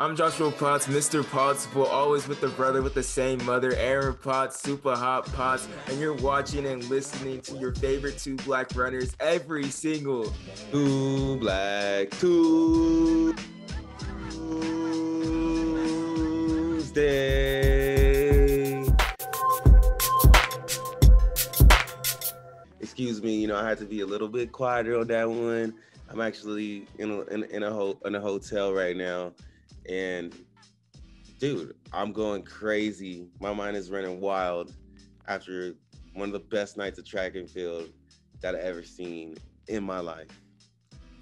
I'm Joshua Potts, Mr. Potts, but always with the brother with the same mother, Aaron Potts, Super Hot Potts, and you're watching and listening to your favorite two black runners every single Two black Tuesday. Excuse me, you know I had to be a little bit quieter on that one. I'm actually in a, in, in a ho- in a hotel right now, and dude, I'm going crazy. My mind is running wild after one of the best nights of track and field that I've ever seen in my life.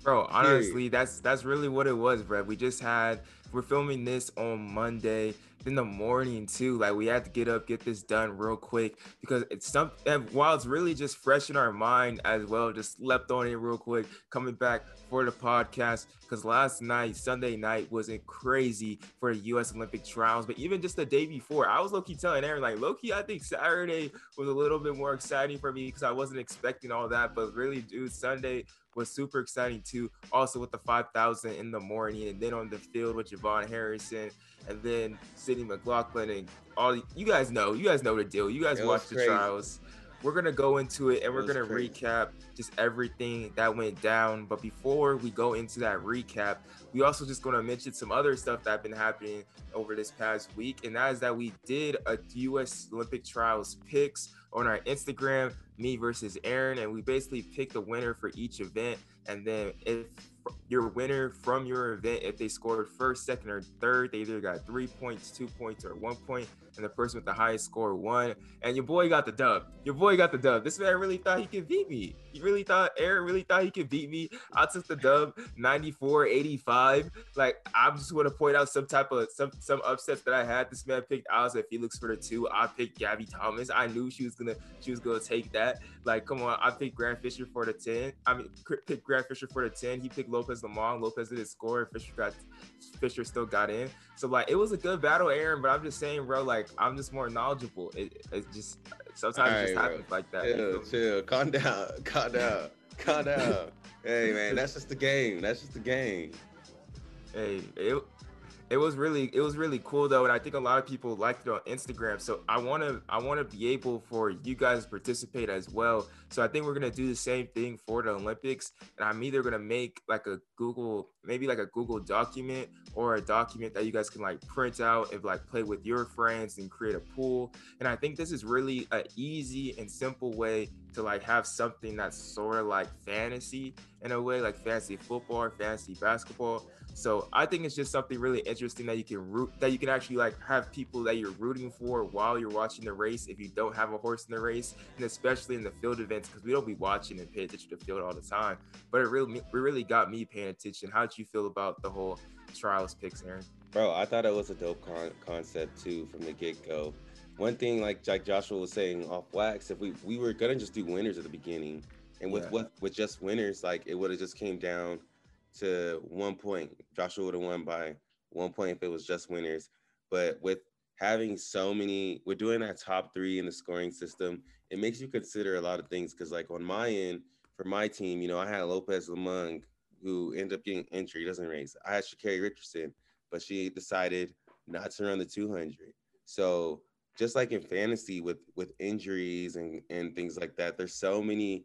Bro, honestly, that's that's really what it was, bro. We just had we're filming this on Monday in the morning too. Like we had to get up, get this done real quick because it's something. While it's really just fresh in our mind as well, just slept on it real quick. Coming back for the podcast because last night, Sunday night, wasn't crazy for the U.S. Olympic trials, but even just the day before, I was low key telling Aaron like, Loki, I think Saturday was a little bit more exciting for me because I wasn't expecting all that, but really, dude, Sunday was super exciting too. Also with the 5,000 in the morning, and then on the field with JuVaughn Harrison, and then Sydney McLaughlin, and all you guys know. You guys know the deal. You guys watch the crazy. trials. We're gonna go into it, and we're gonna crazy. recap just everything that went down. But before we go into that recap, we also just gonna mention some other stuff that been happening over this past week, and that is that we did a U.S. Olympic trials picks on our Instagram, me versus Aaron, and we basically picked the winner for each event. And then if your winner from your event, if they scored first, second, or third, they either got three points, two points, or one point and the person with the highest score won. And your boy got the dub. Your boy got the dub. This man really thought he could beat me. He really thought Aaron really thought he could beat me. I took the dub 94 85. Like I just want to point out some type of some some upsets that I had. This man picked Allyson Felix for the two. I picked Gabby Thomas. I knew she was gonna she was gonna take that. Like come on, I picked Grant Fisher for the 10. I mean picked Grant Fisher for the 10. He picked Lopez Lomong. Lopez didn't score. Fisher got Fisher still got in. So like it was a good battle, Aaron. But I'm just saying, bro, like I'm just more knowledgeable. It, it just sometimes right, it just bro. happens like that. Chill, chill. Calm down. Calm down. Calm down. hey man, that's just the game. That's just the game. Hey, it it was really it was really cool though and i think a lot of people liked it on instagram so i want to i want to be able for you guys to participate as well. So i think we're going to do the same thing for the olympics and i'm either going to make like a google maybe like a google document or a document that you guys can like print out and like play with your friends and create a pool and i think this is really an easy and simple way to like have something that's sort of like fantasy in a way like fantasy football fantasy basketball so I think it's just something really interesting that you can root that you can actually like have people that you're rooting for while you're watching the race if you don't have a horse in the race, and especially in the field events because we don't be watching and pay attention to the field all the time. But it really it really got me paying attention. How did you feel about the whole trials picks, Aaron? Bro, I thought it was a dope con- concept too from the get go. One thing, like like Joshua was saying off wax, if we we were gonna just do winners at the beginning, and with yeah. what with just winners, like it would have just came down to one point. Joshua would have won by one point if it was just winners. But with having so many, we're doing that top three in the scoring system. It makes you consider a lot of things because, like on my end, for my team, you know, I had Lopez Lomong who ended up getting injured. Doesn't race. I had Sha'Carri Richardson, but she decided not to run the 200. So just like in fantasy with with injuries and and things like that, there's so many,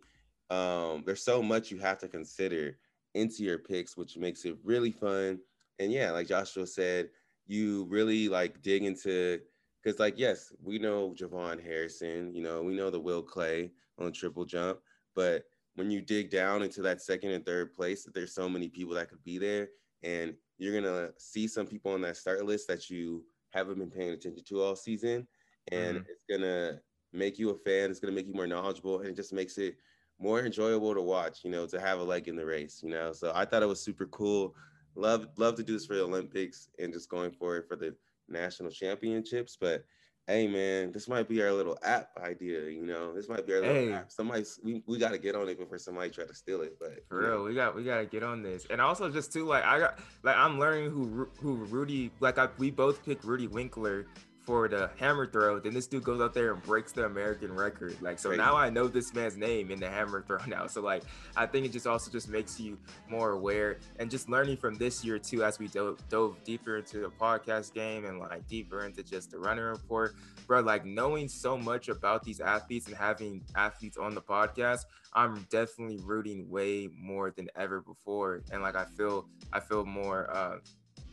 um, there's so much you have to consider into your picks, which makes it really fun. And yeah, like Joshua said, you really like dig into because like yes, we know JuVaughn Harrison, you know, we know the Will Claye on triple jump, but when you dig down into that second and third place, that there's so many people that could be there, and you're gonna see some people on that start list that you haven't been paying attention to all season, and mm-hmm. it's gonna make you a fan. It's gonna make you more knowledgeable, and it just makes it more enjoyable to watch, you know, to have a leg in the race, you know. So I thought it was super cool. Love love to do this for the Olympics and just going forward for the national championships. But hey man, this might be our little app idea, you know. This might be our little hey. app. Somebody we, we gotta get on it before somebody try to steal it. But for real, know. we got we gotta get on this. And also just too like I got like I'm learning who who Rudy like I, we both picked Rudy Winkler for the hammer throw. Then this dude goes out there and breaks the American record. Like so now I know this man's name in the hammer throw now. So like I think it just also just makes you more aware and just learning from this year too as we dove, dove deeper into the podcast game and like deeper into just the running report. Bro, like knowing so much about these athletes and having athletes on the podcast, I'm definitely rooting way more than ever before. And like I feel I feel more uh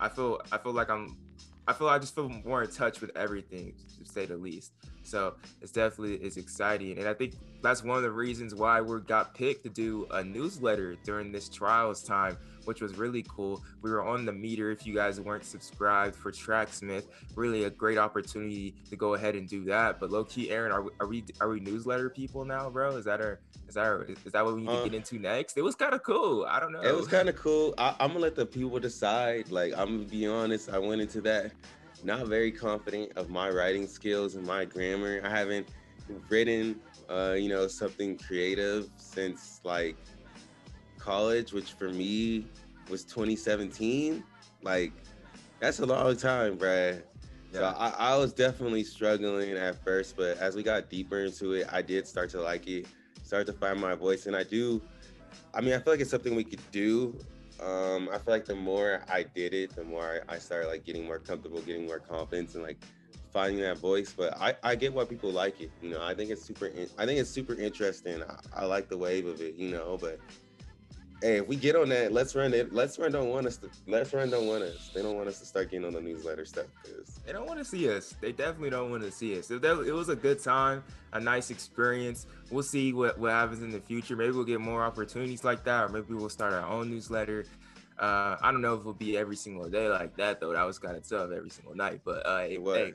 I feel I feel like I'm I feel I just feel more in touch with everything, to say the least. So it's definitely is exciting, and I think that's one of the reasons why we got picked to do a newsletter during this trials time, which was really cool. We were on the meter. If you guys weren't subscribed for Tracksmith, really a great opportunity to go ahead and do that. But low key, Aaron, are we are we, are we newsletter people now, bro? Is that our is that is that what we need to get into next? It was kind of cool. I don't know. It was kind of cool. I, am gonna let the people decide. Like I'm gonna be honest. I went into that not very confident of my writing skills and my grammar. I haven't written, uh, you know, something creative since like college, which for me was 2017. Like that's a long time, Brad. Yeah. So I, I was definitely struggling at first, but as we got deeper into it, I did start to like it start to find my voice. And I do, I mean, I feel like it's something we could do. Um, I feel like the more I did it, the more I, I started like getting more comfortable, getting more confidence, and like finding that voice. But I, I get why people like it. You know, I think it's super. In, I think it's super interesting. I, I like the wave of it. You know, but hey, if we get on that, let's run it. Let's run don't want us to. Let's run don't want us. They don't want us to start getting on the newsletter stuff because they don't want to see us. They definitely don't want to see us. It, it was a good time, a nice experience. We'll see what what happens in the future. Maybe we'll get more opportunities like that, or maybe we'll start our own newsletter. Uh, I don't know if it'll be every single day like that though. That was kind of tough every single night, but uh, it, was. Hey,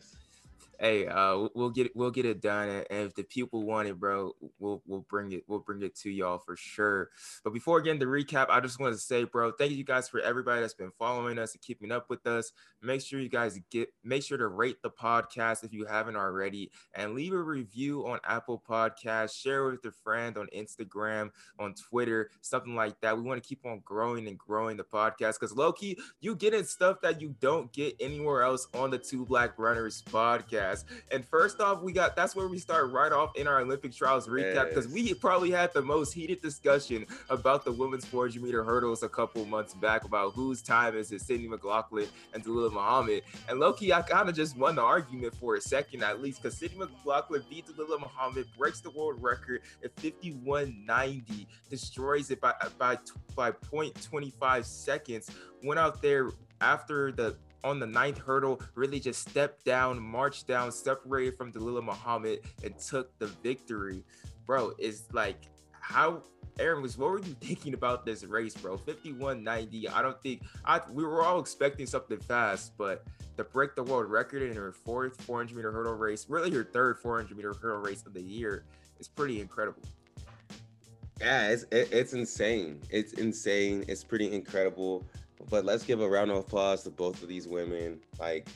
hey, uh, we'll get it, we'll get it done, and if the people want it, bro, we'll we'll bring it we'll bring it to y'all for sure. But before getting the recap, I just want to say, bro, thank you guys for everybody that's been following us and keeping up with us. Make sure you guys get make sure to rate the podcast if you haven't already, and leave a review on Apple Podcasts. Share with your friend on Instagram, on Twitter, something like that. We want to keep on growing and growing the podcast because Loki, you getting stuff that you don't get anywhere else on the Two Black Runners podcast podcast. And first off, we got that's where we start right off in our Olympic trials recap because yes. we probably had the most heated discussion about the women's 400 meter hurdles a couple months back about whose time is it, Sydney McLaughlin and Dalilah Muhammad. And Loki, I kind of just won the argument for a second at least because Sydney McLaughlin beat Dalilah Muhammad, breaks the world record at 51.90, destroys it by by by 0.25 seconds. Went out there after the on the ninth hurdle, really just stepped down, marched down, separated from Dalilah Muhammad, and took the victory. Bro, it's like how Aaron was what were you thinking about this race, bro? 51.90. I don't think I we were all expecting something fast, but to break the world record in her fourth 400 meter hurdle race, really her third 400 meter hurdle race of the year, is pretty incredible. Yeah, it's it's insane. It's insane. It's pretty incredible. But let's give a round of applause to both of these women. Like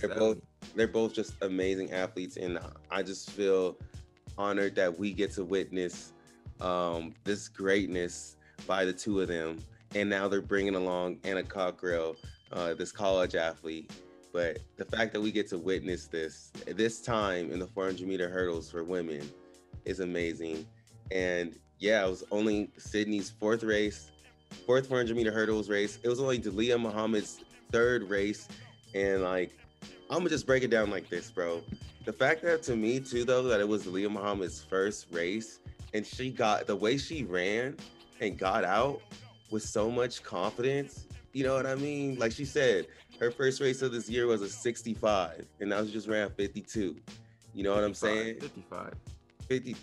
they're both they're both just amazing athletes, and I just feel honored that we get to witness um, this greatness by the two of them. And now they're bringing along Anna Cockrell, uh, this college athlete. But the fact that we get to witness this this time in the 400 meter hurdles for women is amazing. And yeah, it was only Sydney's fourth race fourth 400 meter hurdles race. It was only Dalilah Muhammad's third race, and like I'm gonna just break it down like this, bro. The fact that to me too, though, that it was Dalilah Muhammad's first race, and she got the way she ran and got out with so much confidence. You know what I mean? Like she said, her first race of this year was a 65, and now she just ran 52. You know what I'm saying? 55. 50.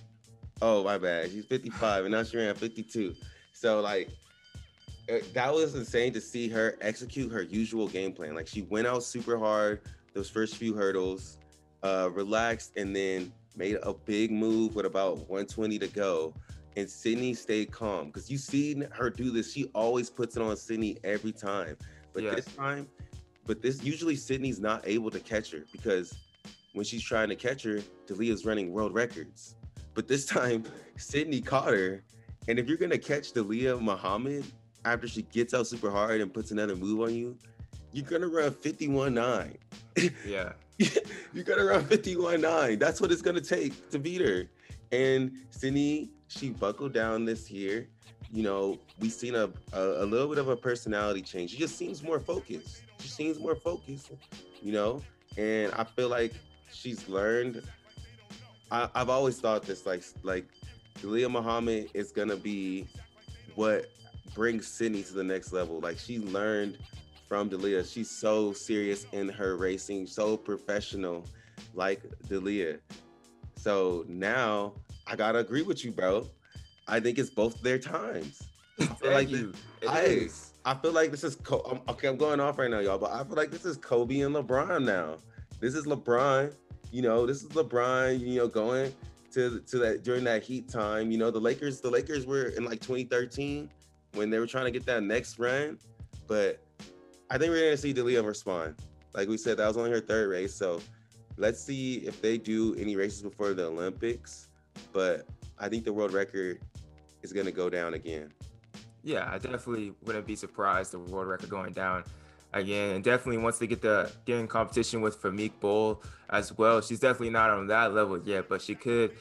Oh, my bad. She's 55, and now she ran 52. So like that was insane to see her execute her usual game plan. Like she went out super hard those first few hurdles, uh, relaxed, and then made a big move with about 120 to go. And Sydney stayed calm because you've seen her do this. She always puts it on Sydney every time. But yes. this time, but this usually Sydney's not able to catch her because when she's trying to catch her, Dalilah's running world records. But this time, Sydney caught her. And if you're gonna catch Dalilah Muhammad, after she gets out super hard and puts another move on you, you're gonna run 51-9. Yeah. you're gonna run 51 9. That's what it's gonna take to beat her. And Sydney, she buckled down this year. You know, we've seen a, a, a little bit of a personality change. She just seems more focused. She seems more focused, you know, and I feel like she's learned. I, I've always thought this, like, like Leah Muhammad is gonna be what brings Sydney to the next level. Like she learned from Delia. She's so serious in her racing, so professional, like Delia. So now I gotta agree with you, bro. I think it's both their times. Like you. I, is. I feel like this is Co- I'm, okay. I'm going off right now, y'all, but I feel like this is Kobe and LeBron now. This is LeBron. You know, this is LeBron. You know, going to to that during that Heat time. You know, the Lakers. The Lakers were in like 2013 when they were trying to get that next run, but I think we're gonna see Delia respond. Like we said, that was only her third race, so let's see if they do any races before the Olympics. But I think the world record is gonna go down again. Yeah, I definitely wouldn't be surprised the world record going down again. And definitely once they get the get in competition with Femke Bol as well, she's definitely not on that level yet, but she could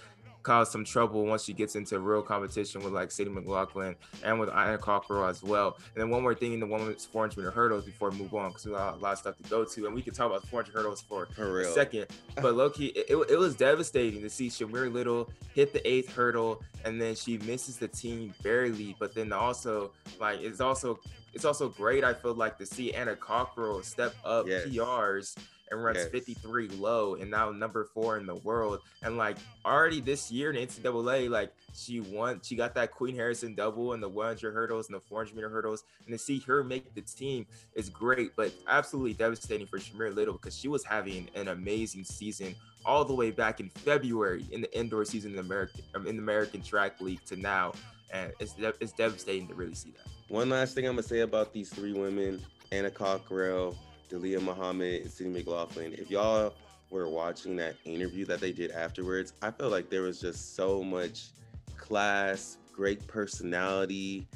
cause some trouble once she gets into real competition with like Sadie McLaughlin and with Anna Cockrell as well. And then one more thing in the women's 400 meter hurdles before we move on because we got a lot of stuff to go to, and we can talk about 400 hurdles for, For a second. But Loki, it, it, it was devastating to see Shamier Little hit the eighth hurdle and then she misses the team barely. But then also like it's also it's also great. I feel like to see Anna Cockrell step up Yes. PRs and runs Yes. 53 low and now number four in the world. And like already this year in NCAA, like she won, she got that Queen Harrison double in the 100 hurdles and the 400 meter hurdles. And to see her make the team is great, but absolutely devastating for Shamier Little because she was having an amazing season all the way back in February in the indoor season in the American um, in the American Track League to now. And it's de- it's devastating to really see that. One last thing I'm gonna say about these three women: Anna Cockrell, Delia Muhammad, and Sydney McLaughlin. If y'all were watching that interview that they did afterwards, I felt like there was just so much class, great personality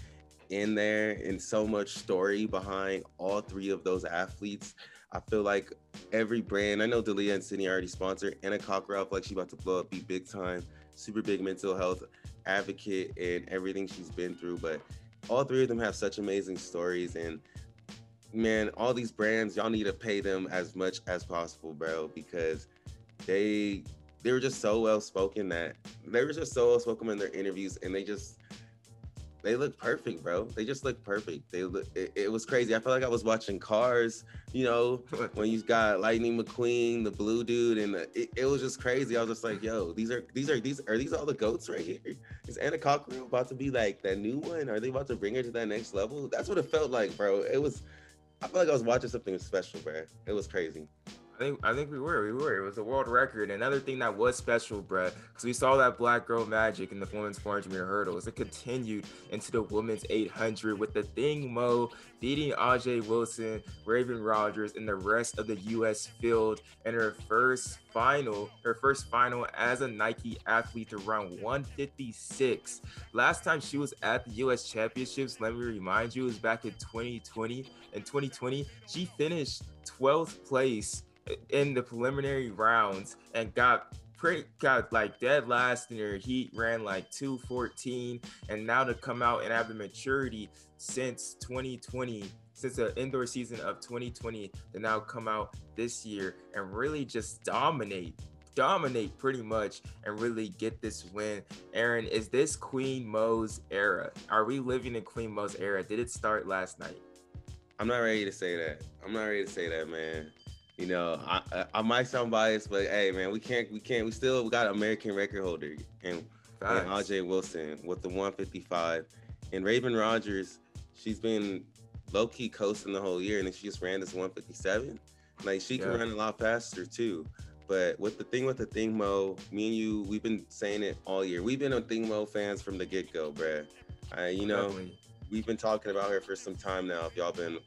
in there, and so much story behind all three of those athletes. I feel like every brand, I know Delia and Sydney already sponsored. Anna feel like she about to blow up, be big time, super big mental health advocate, and everything she's been through. But all three of them have such amazing stories and man all these brands y'all need to pay them as much as possible bro because they they were just so well spoken that they were just so well spoken in their interviews and they just they look perfect bro they just look perfect they look it, it was crazy i felt like i was watching cars you know when you got lightning mcqueen the blue dude and the, it, it was just crazy i was just like yo these are these are these are these all the goats right here is Anna Cockrell about to be like that new one? Are they about to bring her to that next level? That's what it felt like, bro. It was. I felt like I was watching something special, bro. It was crazy. I think I think we were we were. It was a world record. Another thing that was special, bruh, because we saw that black girl magic in the women's 400 meter hurdles. It continued into the women's 800 with Athing Mu beating Ajeé Wilson, Raven Rogers, and the rest of the U.S. field in her first final, her first final as a Nike athlete to run 156. Last time she was at the U.S. Championships, let me remind you, was back in 2020. In 2020, she finished 12th place in the preliminary rounds and got pretty got like dead last in her heat ran like 214 and now to come out and have the maturity since 2020 since the indoor season of 2020 to now come out this year and really just dominate dominate pretty much and really get this win aaron is this queen mo's era are we living in queen mo's era did it start last night I'm not ready to say that. I'm not ready to say that, man. You know, I, I might sound biased, but hey, man, we can't we can't we still we got American record holder and, and Facts. Ajeé Wilson with the 155, and Raven Rogers. She's been low key coasting the whole year, and then she just ran this 157. Like she can Yeah. run a lot faster too. But with the thing with Athing Mu, me and you, we've been saying it all year. We've been Athing Mu fans from the get go, bruh. Uh, you know, Definitely. we've been talking about her for some time now. If y'all been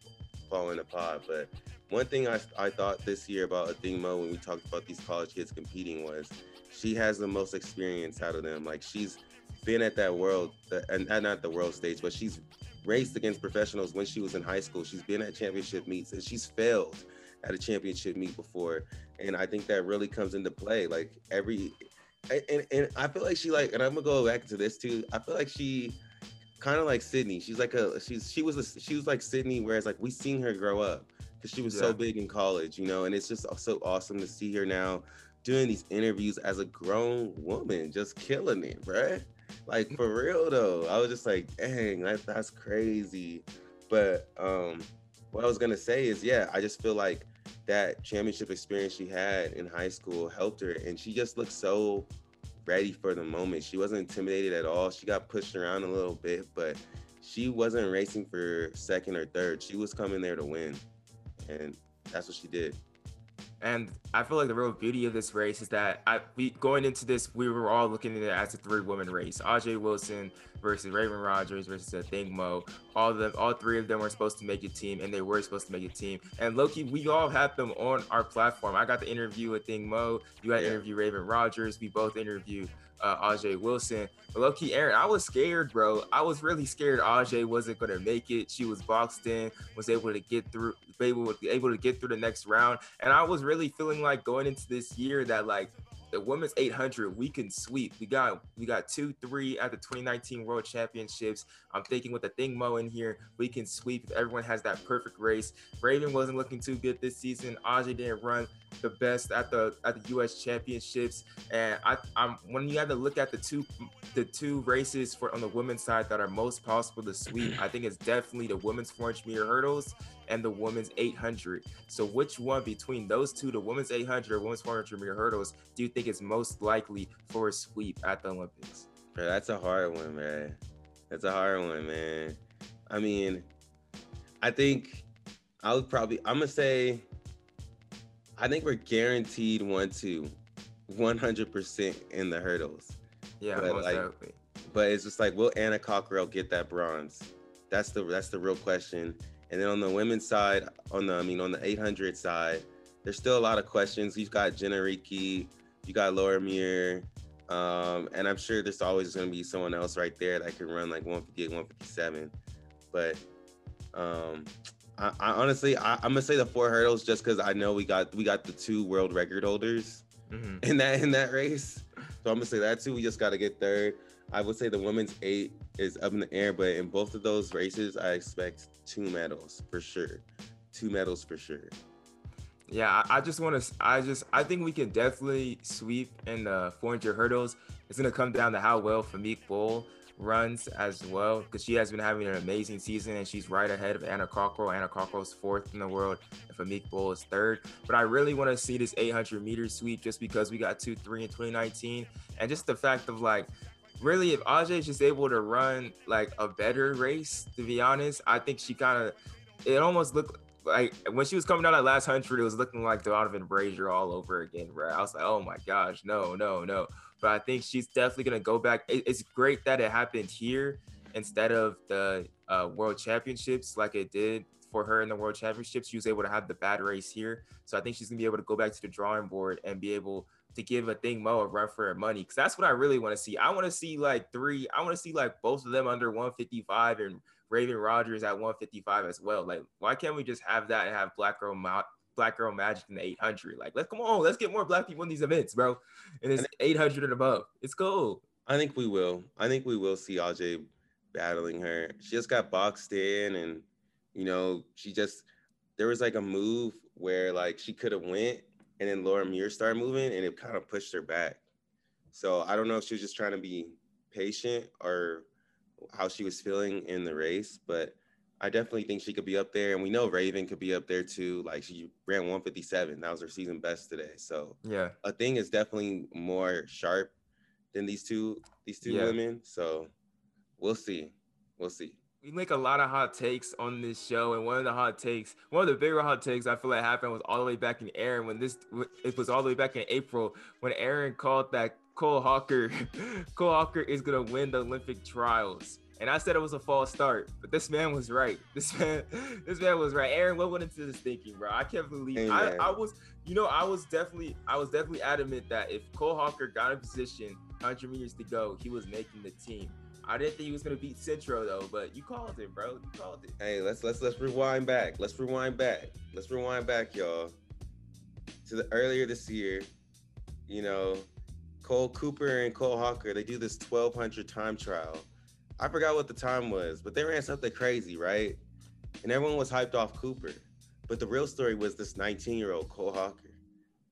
following the pod, but one thing I, I thought this year about Athing Mu when we talked about these college kids competing was she has the most experience out of them. Like she's been at that world, and, and not the world stage, but she's raced against professionals when she was in high school. She's been at championship meets and she's failed. at a championship meet before, and I think that really comes into play. Like every, and and I feel like she like, and I'm gonna go back to this too. I feel like she kind of like Sydney. She's like a she's she was a, she was like Sydney, whereas like we seen her grow up because she was yeah. so big in college, you know. And it's just so awesome to see her now doing these interviews as a grown woman, just killing it, bruh. Like mm. for real though, I was just like, dang, that, that's crazy. But um, what I was gonna say is, yeah, I just feel like that championship experience she had in high school helped her, and she just looked so ready for the moment. She wasn't intimidated at all. She got pushed around a little bit, but she wasn't racing for second or third. She was coming there to win, and that's what she did. And I feel like the real beauty of this race is that I we going into this, we were all looking at it as a three woman race. Ajeé Wilson versus Raven Rogers versus Athing Mu. All of them, all three of them were supposed to make a team, and they were supposed to make a team. And Loki, we all had them on our platform. I got the interview with Athing Mu. You got to yeah. interview Raven Rogers. We both interviewed uh, Wilson. But low key, Aaron, I was scared, bro. I was really scared Ajeé wasn't gonna make it. She was boxed in, was able to get through, able able to get through the next round, and I was really feeling like going into this year that like the women's 800 we can sweep. We got we got two, three at the 2019 World Championships. I'm thinking with Athing Mu in here, we can sweep if everyone has that perfect race. raven wasn't looking too good this season. Ajeé didn't run the best at the at the U.S. Championships, and I, I'm when you have to look at the two the two races for on the women's side that are most possible to sweep, I think it's definitely the women's 400 meter hurdles and the women's 800. So, which one between those two, the women's 800 or women's 400 meter hurdles, do you think is most likely for a sweep at the Olympics? that's a hard one, man. That's a hard one, man. I mean, I think I would probably, I'm gonna say, I think we're guaranteed one, two, 100% in the hurdles. Yeah, but most like. But it's just like, will Anna Cockrell get that bronze? That's the that's the real question. And then on the women's side, on the I mean on the 800 side, there's still a lot of questions. You've got Jemma Reekie, you got Laura Muir, um, and I'm sure there's always going to be someone else right there that can run like 158, 157. But um, I, I honestly, I, am gonna say the four hurdles just because I know we got we got the two world record holders mm-hmm. in that in that race. So I'm gonna say that too. We just got to get third. I would say the women's eight is up in the air, but in both of those races, I expect two medals for sure. Two medals for sure. Yeah, I just want to. I just. I think we can definitely sweep in the 400 hurdles. It's gonna come down to how well Femke Bol runs as well, because she has been having an amazing season and she's right ahead of Anna Cockrell. Anna Cockrell's fourth in the world, and Femke Bol is third. But I really want to see this 800 meter sweep just because we got two, three in 2019, and just the fact of like really, if Ajeé is just able to run like a better race, to be honest, I think she kind of it almost looked like when she was coming down that last hundred, it was looking like Donavan Brazier all over again, right? I was like, oh my gosh, no, no, no. But I think she's definitely gonna go back. it's great that it happened here instead of the uh, World Championships, like it did for her in the World Championships. She was able to have the bad race here, so I think she's gonna be able to go back to the drawing board and be able to give Athing Mu a run for her money because that's what I really want to see. I want to see like three. I want to see like both of them under 155 and Raven Rogers at 155 as well. Like, why can't we just have that and have Black Girl Black Girl Magic in the 800? Like, let's come on, let's get more Black people in these events, bro. And it's 800 and above. It's cool. I think we will. I think we will see AJ battling her. She just got boxed in, and you know, she just there was like a move where like she could have went and then Laura Muir started moving, and it kind of pushed her back. So I don't know if she was just trying to be patient or how she was feeling in the race, but I definitely think she could be up there, and we know Raven could be up there too. Like she ran 157, that was her season best today. So yeah, Athing is definitely more sharp than these two these two yeah. women. So we'll see, we'll see we make a lot of hot takes on this show, and one of the hot takes, one of the bigger hot takes I feel like happened was all the way back in Aaron when this it was all the way back in April when Aaron called that Cole Hocker, Cole Hocker is gonna win the Olympic trials. And I said it was a false start, but this man was right. This man, this man was right. Aaron, what went into this thinking, bro? I can't believe I, I was, you know, I was definitely, I was definitely adamant that if Cole Hocker got a position, 100 meters to go, he was making the team. I didn't think he was gonna beat Centro though, but you called it, bro. You called it. Hey, let's let's let's rewind back. Let's rewind back. Let's rewind back, y'all. To the earlier this year, you know, Cole Cooper and Cole Hocker, they do this 1200 time trial. I forgot what the time was, but they ran something crazy, right? And everyone was hyped off Cooper. But the real story was this 19 year old Cole Hocker.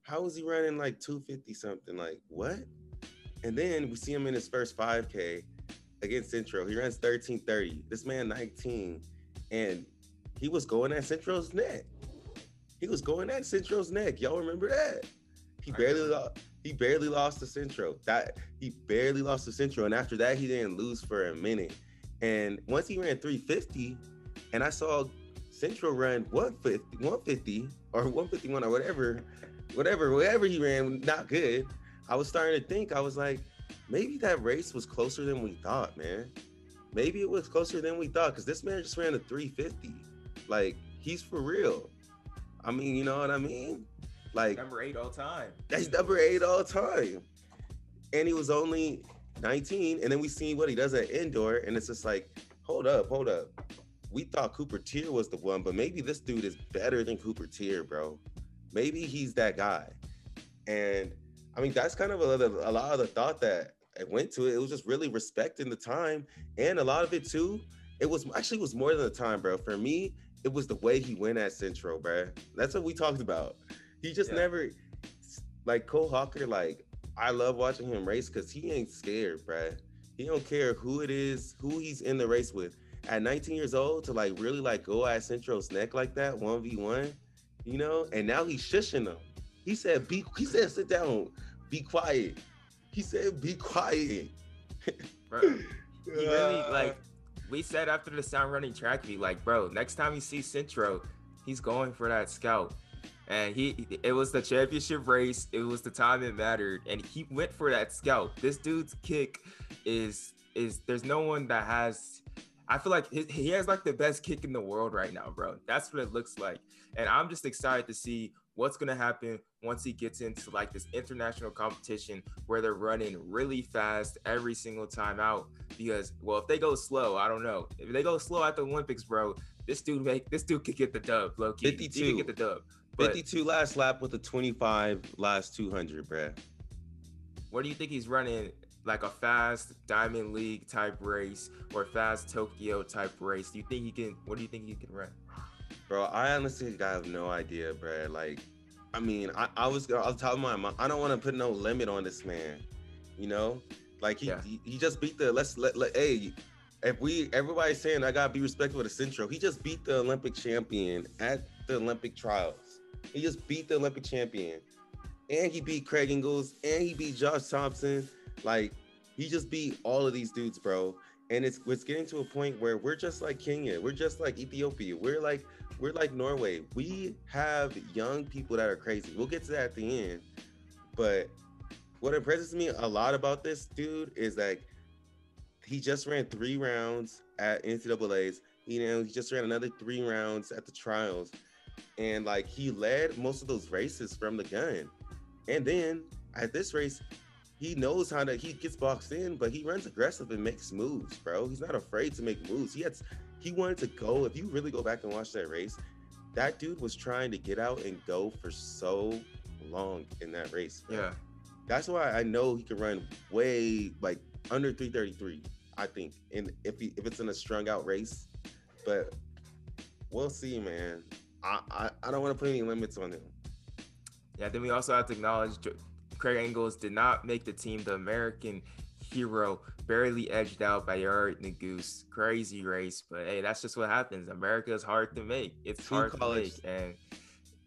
How was he running like 250 something? Like, what? And then we see him in his first 5K against Centro. He runs 1330. This man 19. And he was going at Centro's neck. He was going at Centro's neck. Y'all remember that? He barely lost. He barely lost to Centro. That he barely lost to Centro, and after that, he didn't lose for a minute. And once he ran 350, and I saw Centro run 150, 150 or 151 or whatever, whatever, whatever he ran, not good. I was starting to think, I was like, maybe that race was closer than we thought, man. Maybe it was closer than we thought because this man just ran a 350. Like, he's for real. I mean, you know what I mean? Like number eight all time. That's number eight all time. And he was only 19. And then we see what he does at indoor, and it's just like, hold up, hold up. We thought Cooper Teare was the one, but maybe this dude is better than Cooper Teare, bro. Maybe he's that guy. And I mean, that's kind of a, a lot of the thought that I went to it. It was just really respecting the time, and a lot of it too. It was actually was more than the time, bro. For me, it was the way he went at Centro, bro. That's what we talked about. He just yeah. never like Cole Hocker. Like I love watching him race because he ain't scared, bro. He don't care who it is, who he's in the race with. At 19 years old, to like really like go at Centro's neck like that, one v one, you know. And now he's shushing them. He said, "Be." He said, "Sit down, be quiet." He said, "Be quiet." bro, he really like. We said after the sound running track meet, like, bro, next time you see Centro, he's going for that scout and he it was the championship race. It was the time it mattered. And he went for that scout this dude's kick is is there's no one that has i feel like he, he has like the best kick in the world right now bro. That's what it looks like. And i'm just excited to see what's going to happen once he gets into like this international competition where they're running really fast every single time out. Because well if they go slow i don't know. If they go slow at the olympics bro this dude make this dude could get the dub low key. 52 he could get the dub 52 last lap with a 25 last 200, bruh. What do you think he's running? Like a fast Diamond League type race or fast Tokyo type race? Do you think he can? What do you think he can run? Bro, I honestly have no idea, bro. Like, I mean, I, I was I was of my mom, I don't want to put no limit on this man. You know, like he yeah. he, he, just beat the let's let, let hey if we everybody's saying I gotta be respectful to Centro, he just beat the Olympic champion at the Olympic trials. He just beat the Olympic champion. And he beat Craig Engels and he beat Josh Thompson. Like he just beat all of these dudes, bro. And it's it's getting to a point where we're just like Kenya, we're just like Ethiopia, we're like we're like Norway. We have young people that are crazy. We'll get to that at the end. But what impresses me a lot about this dude is like he just ran three rounds at NCAA's. You know, he just ran another three rounds at the trials and like he led most of those races from the gun. And then at this race, he knows how to he gets boxed in, but he runs aggressive and makes moves, bro. He's not afraid to make moves. He had he wanted to go. If you really go back and watch that race, that dude was trying to get out and go for so long in that race. Bro. Yeah. That's why I know he can run way like under 333, I think. And if he if it's in a strung out race. But we'll see, man. I, I, I don't want to put any limits on him. Yeah, then we also have to acknowledge Craig Engels did not make the team. The American hero barely edged out by Yared Nuguse. Crazy race, but hey, that's just what happens. America is hard to make. It's hard college. to make, and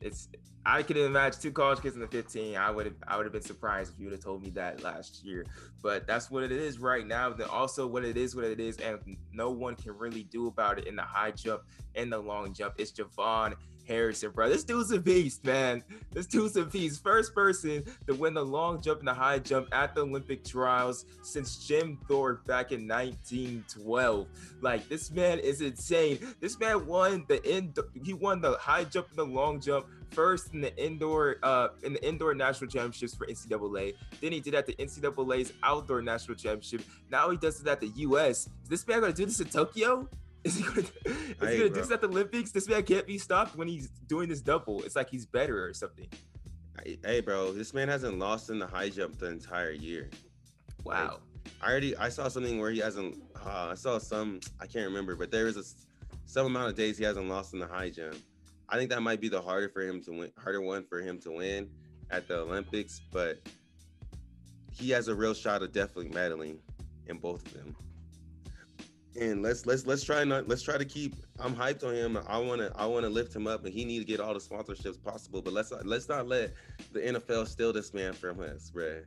it's I could imagine two college kids in the 15. I would have I would have been surprised if you would have told me that last year. But that's what it is right now. Then also what it is, what it is, and no one can really do about it in the high jump and the long jump. It's JuVaughn Harrison, bro. This dude's a beast, man. This dude's a beast. First person to win the long jump and the high jump at the Olympic trials since Jim Thorpe back in 1912. Like this man is insane. This man won the end. He won the high jump and the long jump first in the indoor uh in the indoor national championships for NCAA. Then he did at the NCAA's outdoor national championship. Now he does it at the US. Is this man gonna do this in Tokyo? Is he gonna, is he gonna do this at the Olympics? This man can't be stopped when he's doing this double. It's like he's better or something. Hey, bro, this man hasn't lost in the high jump the entire year. Wow. Like, I already I saw something where he hasn't. Uh, I saw some. I can't remember, but there is a some amount of days he hasn't lost in the high jump. I think that might be the harder for him to win, harder one for him to win at the Olympics, but he has a real shot of definitely medaling in both of them and let's let's let's try not let's try to keep I'm hyped on him. I wanna I wanna lift him up and he need to get all the sponsorships possible. But let's let's not let the NFL steal this man from us, bro.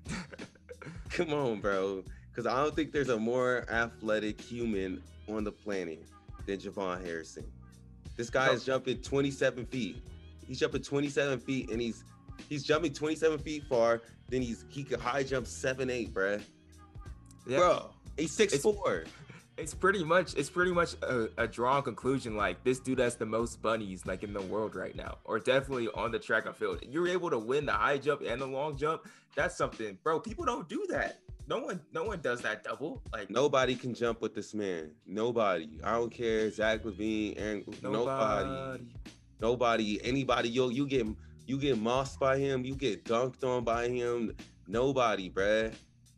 Come on, bro. Cause I don't think there's a more athletic human on the planet than JuVaughn Harrison. This guy is jumping 27 feet. He's jumping 27 feet and he's he's jumping 27 feet far. Then he's he could high jump seven eight, bro. Yeah. Bro, he's six it's, pretty much it's pretty much a, a, drawn conclusion like this dude has the most bunnies like in the world right now or definitely on the track and field. You're able to win the high jump and the long jump. That's something bro people don't do that. No one no one does that double like nobody can jump with this man. Nobody. I don't care. Zach lavine aaron nobody. Nobody, nobody. Anybody. Yo you get you get mossed by him. You get dunked on by him. Nobody bruh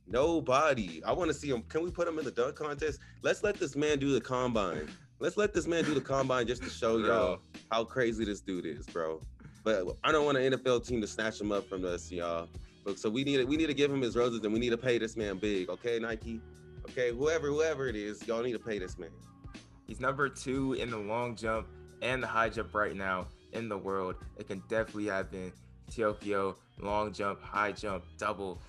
Nobody. I want to see him. Can we put him in the dunk contest? Let's let this man do the combine. Let's let this man do the combine just to show y'all how crazy this dude is, bro. But I don't want an NFL team to snatch him up from us, y'all. But so we need we need to give him his roses and we need to pay this man big, okay, Nike? Okay, whoever whoever it is, y'all need to pay this man. He's number two in the long jump and the high jump right now in the world. It can definitely happen. Tokyo, long jump, high jump, double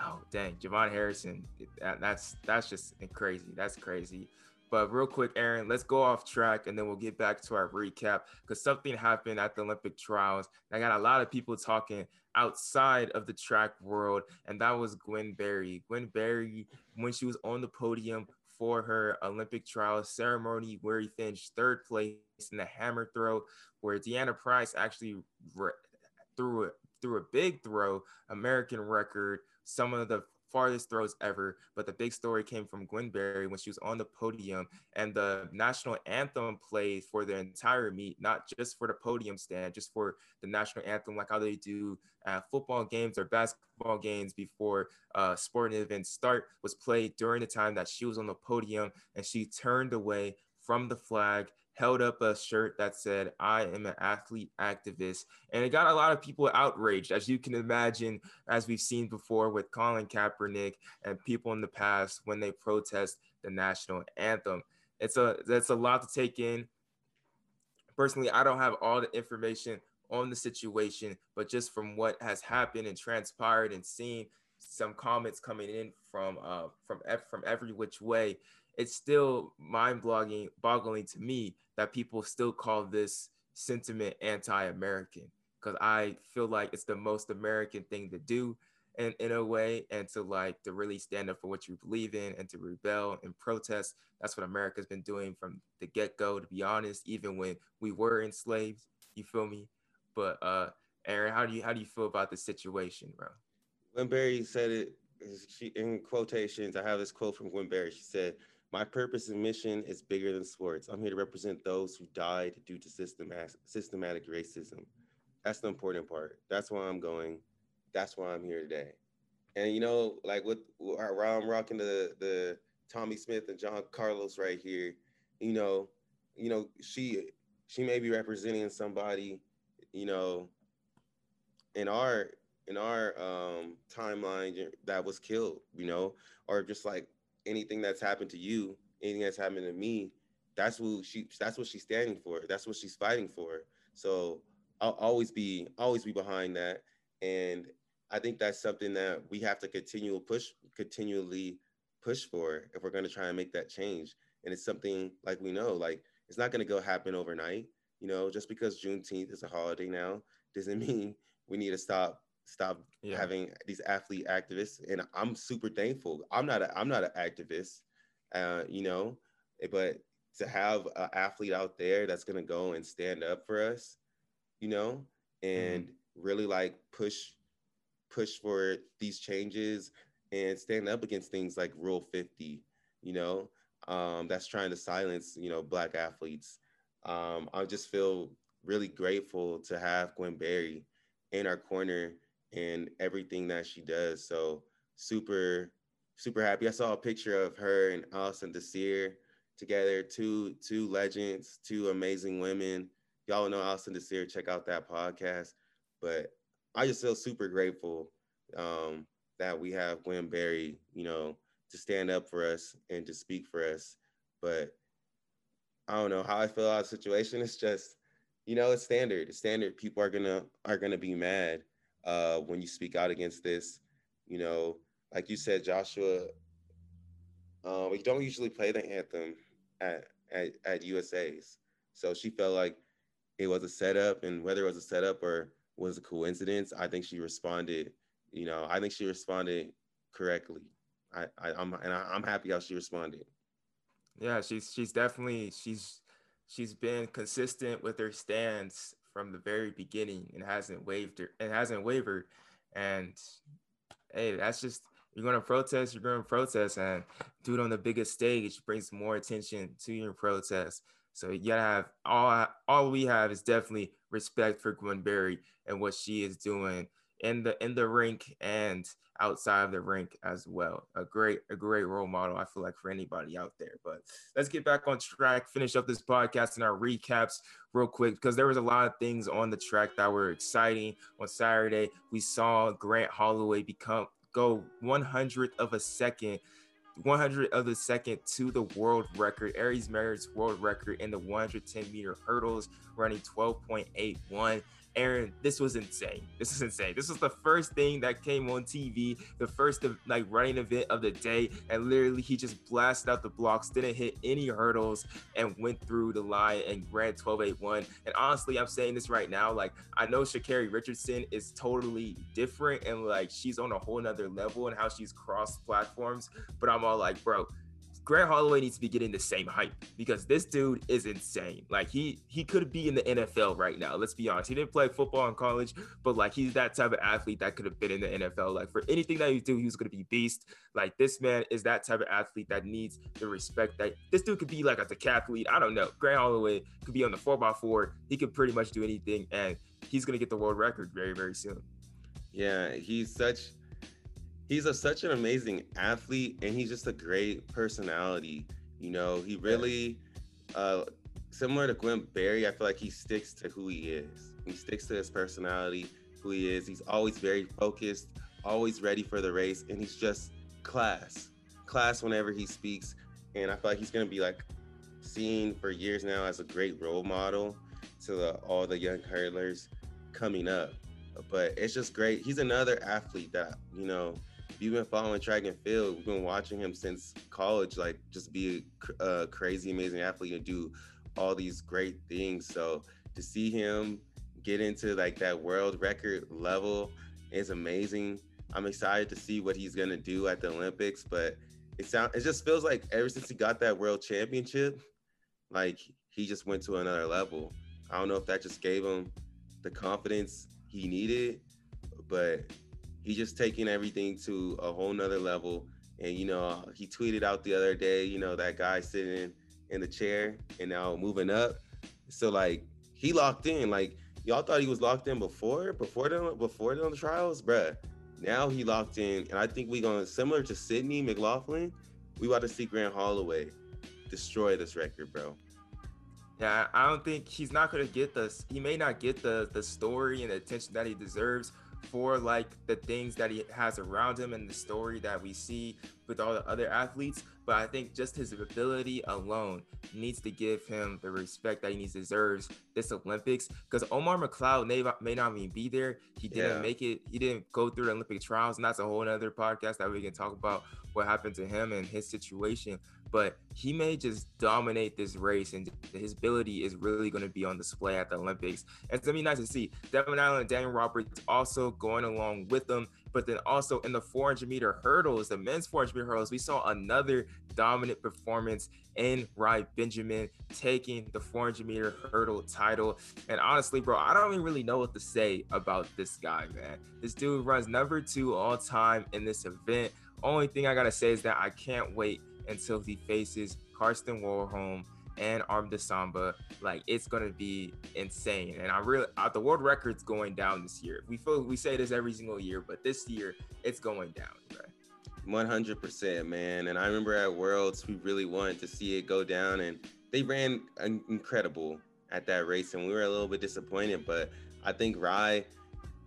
Oh dang, JuVaughn Harrison. That, that's that's just crazy. That's crazy. But real quick, Aaron, let's go off track and then we'll get back to our recap because something happened at the Olympic trials. I got a lot of people talking outside of the track world, and that was Gwen Berry. Gwen Berry, when she was on the podium for her Olympic trials ceremony, where he finished third place in the hammer throw, where Deanna Price actually re- threw a, threw a big throw, American record some of the farthest throws ever. But the big story came from Gwen Berry when she was on the podium and the national anthem played for the entire meet, not just for the podium stand, just for the national anthem, like how they do at football games or basketball games before uh, sporting events start, was played during the time that she was on the podium and she turned away from the flag held up a shirt that said, I am an athlete activist. And it got a lot of people outraged, as you can imagine, as we've seen before with Colin Kaepernick and people in the past when they protest the national anthem. It's a that's a lot to take in. Personally, I don't have all the information on the situation, but just from what has happened and transpired and seen some comments coming in from uh, from from every which way, it's still mind blogging boggling to me that people still call this sentiment anti-American because I feel like it's the most American thing to do in, in a way and to like to really stand up for what you believe in and to rebel and protest. That's what America's been doing from the get-go, to be honest, even when we were enslaved, you feel me? But uh Aaron, how do you how do you feel about the situation, bro? Gwen Berry said it she in quotations, I have this quote from Gwen Berry. She said, my purpose and mission is bigger than sports. I'm here to represent those who died due to systematic, systematic racism. That's the important part. That's why I'm going. That's why I'm here today. And you know, like with while I'm rocking the the Tommie Smith and John Carlos right here, you know, you know, she she may be representing somebody, you know, in our in our um timeline that was killed, you know, or just like anything that's happened to you, anything that's happened to me, that's who she that's what she's standing for. That's what she's fighting for. So I'll always be always be behind that. And I think that's something that we have to continue push continually push for if we're going to try and make that change. And it's something like we know, like it's not going to go happen overnight. You know, just because Juneteenth is a holiday now doesn't mean we need to stop stop yeah. having these athlete activists. And I'm super thankful. I'm not a, I'm not an activist, uh, you know, eh, but to have an athlete out there that's gonna go and stand up for us, you know, and mm-hmm. really like push push for these changes and stand up against things like Rule 50, you know, um, that's trying to silence, you know, black athletes. Um, I just feel really grateful to have Gwen Berry in our corner and everything that she does. So super, super happy. I saw a picture of her and Alison Désir together, two two legends, two amazing women. Y'all know Alison Désir, check out that podcast. But I just feel super grateful um, that we have Gwen Berry, you know, to stand up for us and to speak for us. But I don't know how I feel about the situation. It's just, you know, it's standard. It's standard. People are gonna are gonna be mad uh, when you speak out against this. You know, like you said, Joshua, uh, we don't usually play the anthem at, at, at USA's. So she felt like it was a setup, and whether it was a setup or was a coincidence, I think she responded. You know, I think she responded correctly. I, I am and I, I'm happy how she responded. Yeah, she's she's definitely she's she's been consistent with her stance from the very beginning and hasn't wavered and hasn't wavered. And hey, that's just you're going to protest, you're going to protest, and do it on the biggest stage brings more attention to your protest. So you gotta have all all we have is definitely respect for Gwen Berry and what she is doing in the in the rink and outside of the rink as well. A great a great role model I feel like for anybody out there. But let's get back on track, finish up this podcast and our recaps real quick because there was a lot of things on the track that were exciting. On Saturday, we saw Grant Holloway become go 100th of a second 100 of the second to the world record, Aries Merritt's world record in the 110 meter hurdles, running 12.81. Aaron, this was insane. This is insane. This was the first thing that came on TV, the first like running event of the day, and literally he just blasted out the blocks, didn't hit any hurdles, and went through the line and ran 12.81. And honestly, I'm saying this right now, like I know Sha'Carri Richardson is totally different and like she's on a whole nother level and how she's crossed platforms, but I'm all like, bro, Grant Holloway needs to be getting the same hype because this dude is insane. Like he he could be in the NFL right now. Let's be honest. He didn't play football in college, but like he's that type of athlete that could have been in the NFL. Like for anything that he do, he was gonna be beast. Like this man is that type of athlete that needs the respect that this dude could be like a decathlete. I don't know. Grant Holloway could be on the four x four. He could pretty much do anything, and he's gonna get the world record very very soon. Yeah, he's such he's a, such an amazing athlete and he's just a great personality. You know, he really, uh, similar to Gwen Berry, I feel like he sticks to who he is. He sticks to his personality, who he is. He's always very focused, always ready for the race, and he's just class, class whenever he speaks. And I feel like he's gonna be like seen for years now as a great role model to the, all the young hurdlers coming up. But it's just great. He's another athlete that you know you've been following track and field, we've been watching him since college, like just be a, a crazy, amazing athlete and do all these great things. So to see him get into like that world record level is amazing. I'm excited to see what he's gonna do at the Olympics, but it sound it just feels like ever since he got that world championship, like he just went to another level. I don't know if that just gave him the confidence he needed, but he's just taking everything to a whole nother level. And you know, he tweeted out the other day, you know, that guy sitting in the chair and now moving up. So like he locked in. Like y'all thought he was locked in before, before the before the trials, bruh. Now he locked in, and I think we're gonna similar to Sydney McLaughlin. We about to see Grant Holloway destroy this record, bro. Yeah, I don't think he's not gonna get this. He may not get the the story and the attention that he deserves for like the things that he has around him and the story that we see with all the other athletes. But I think just his ability alone needs to give him the respect that he needs deserves this Olympics. Because Omar McLeod may, may not even be there. He didn't yeah. make it. He didn't go through the Olympic trials, and that's a whole other podcast that we can talk about what happened to him and his situation. But he may just dominate this race, and his ability is really going to be on display at the Olympics. And it's gonna be nice to see Devon Allen and Daniel Roberts also going along with them. But then also in the 400 meter hurdles, the men's 400 meter hurdles, we saw another dominant performance in Rai Benjamin taking the 400 meter hurdle title. And honestly, bro, I don't even really know what to say about this guy, man. This dude runs number two all time in this event. Only thing I gotta say is that I can't wait until he faces Karsten Warholm and Abderrahman Samba. Like it's gonna be insane. And I really uh, the world record's going down this year. We feel we say this every single year, but this year it's going down, right? 100% man and i remember at worlds we really wanted to see it go down and they ran incredible at that race and we were a little bit disappointed but i think Rai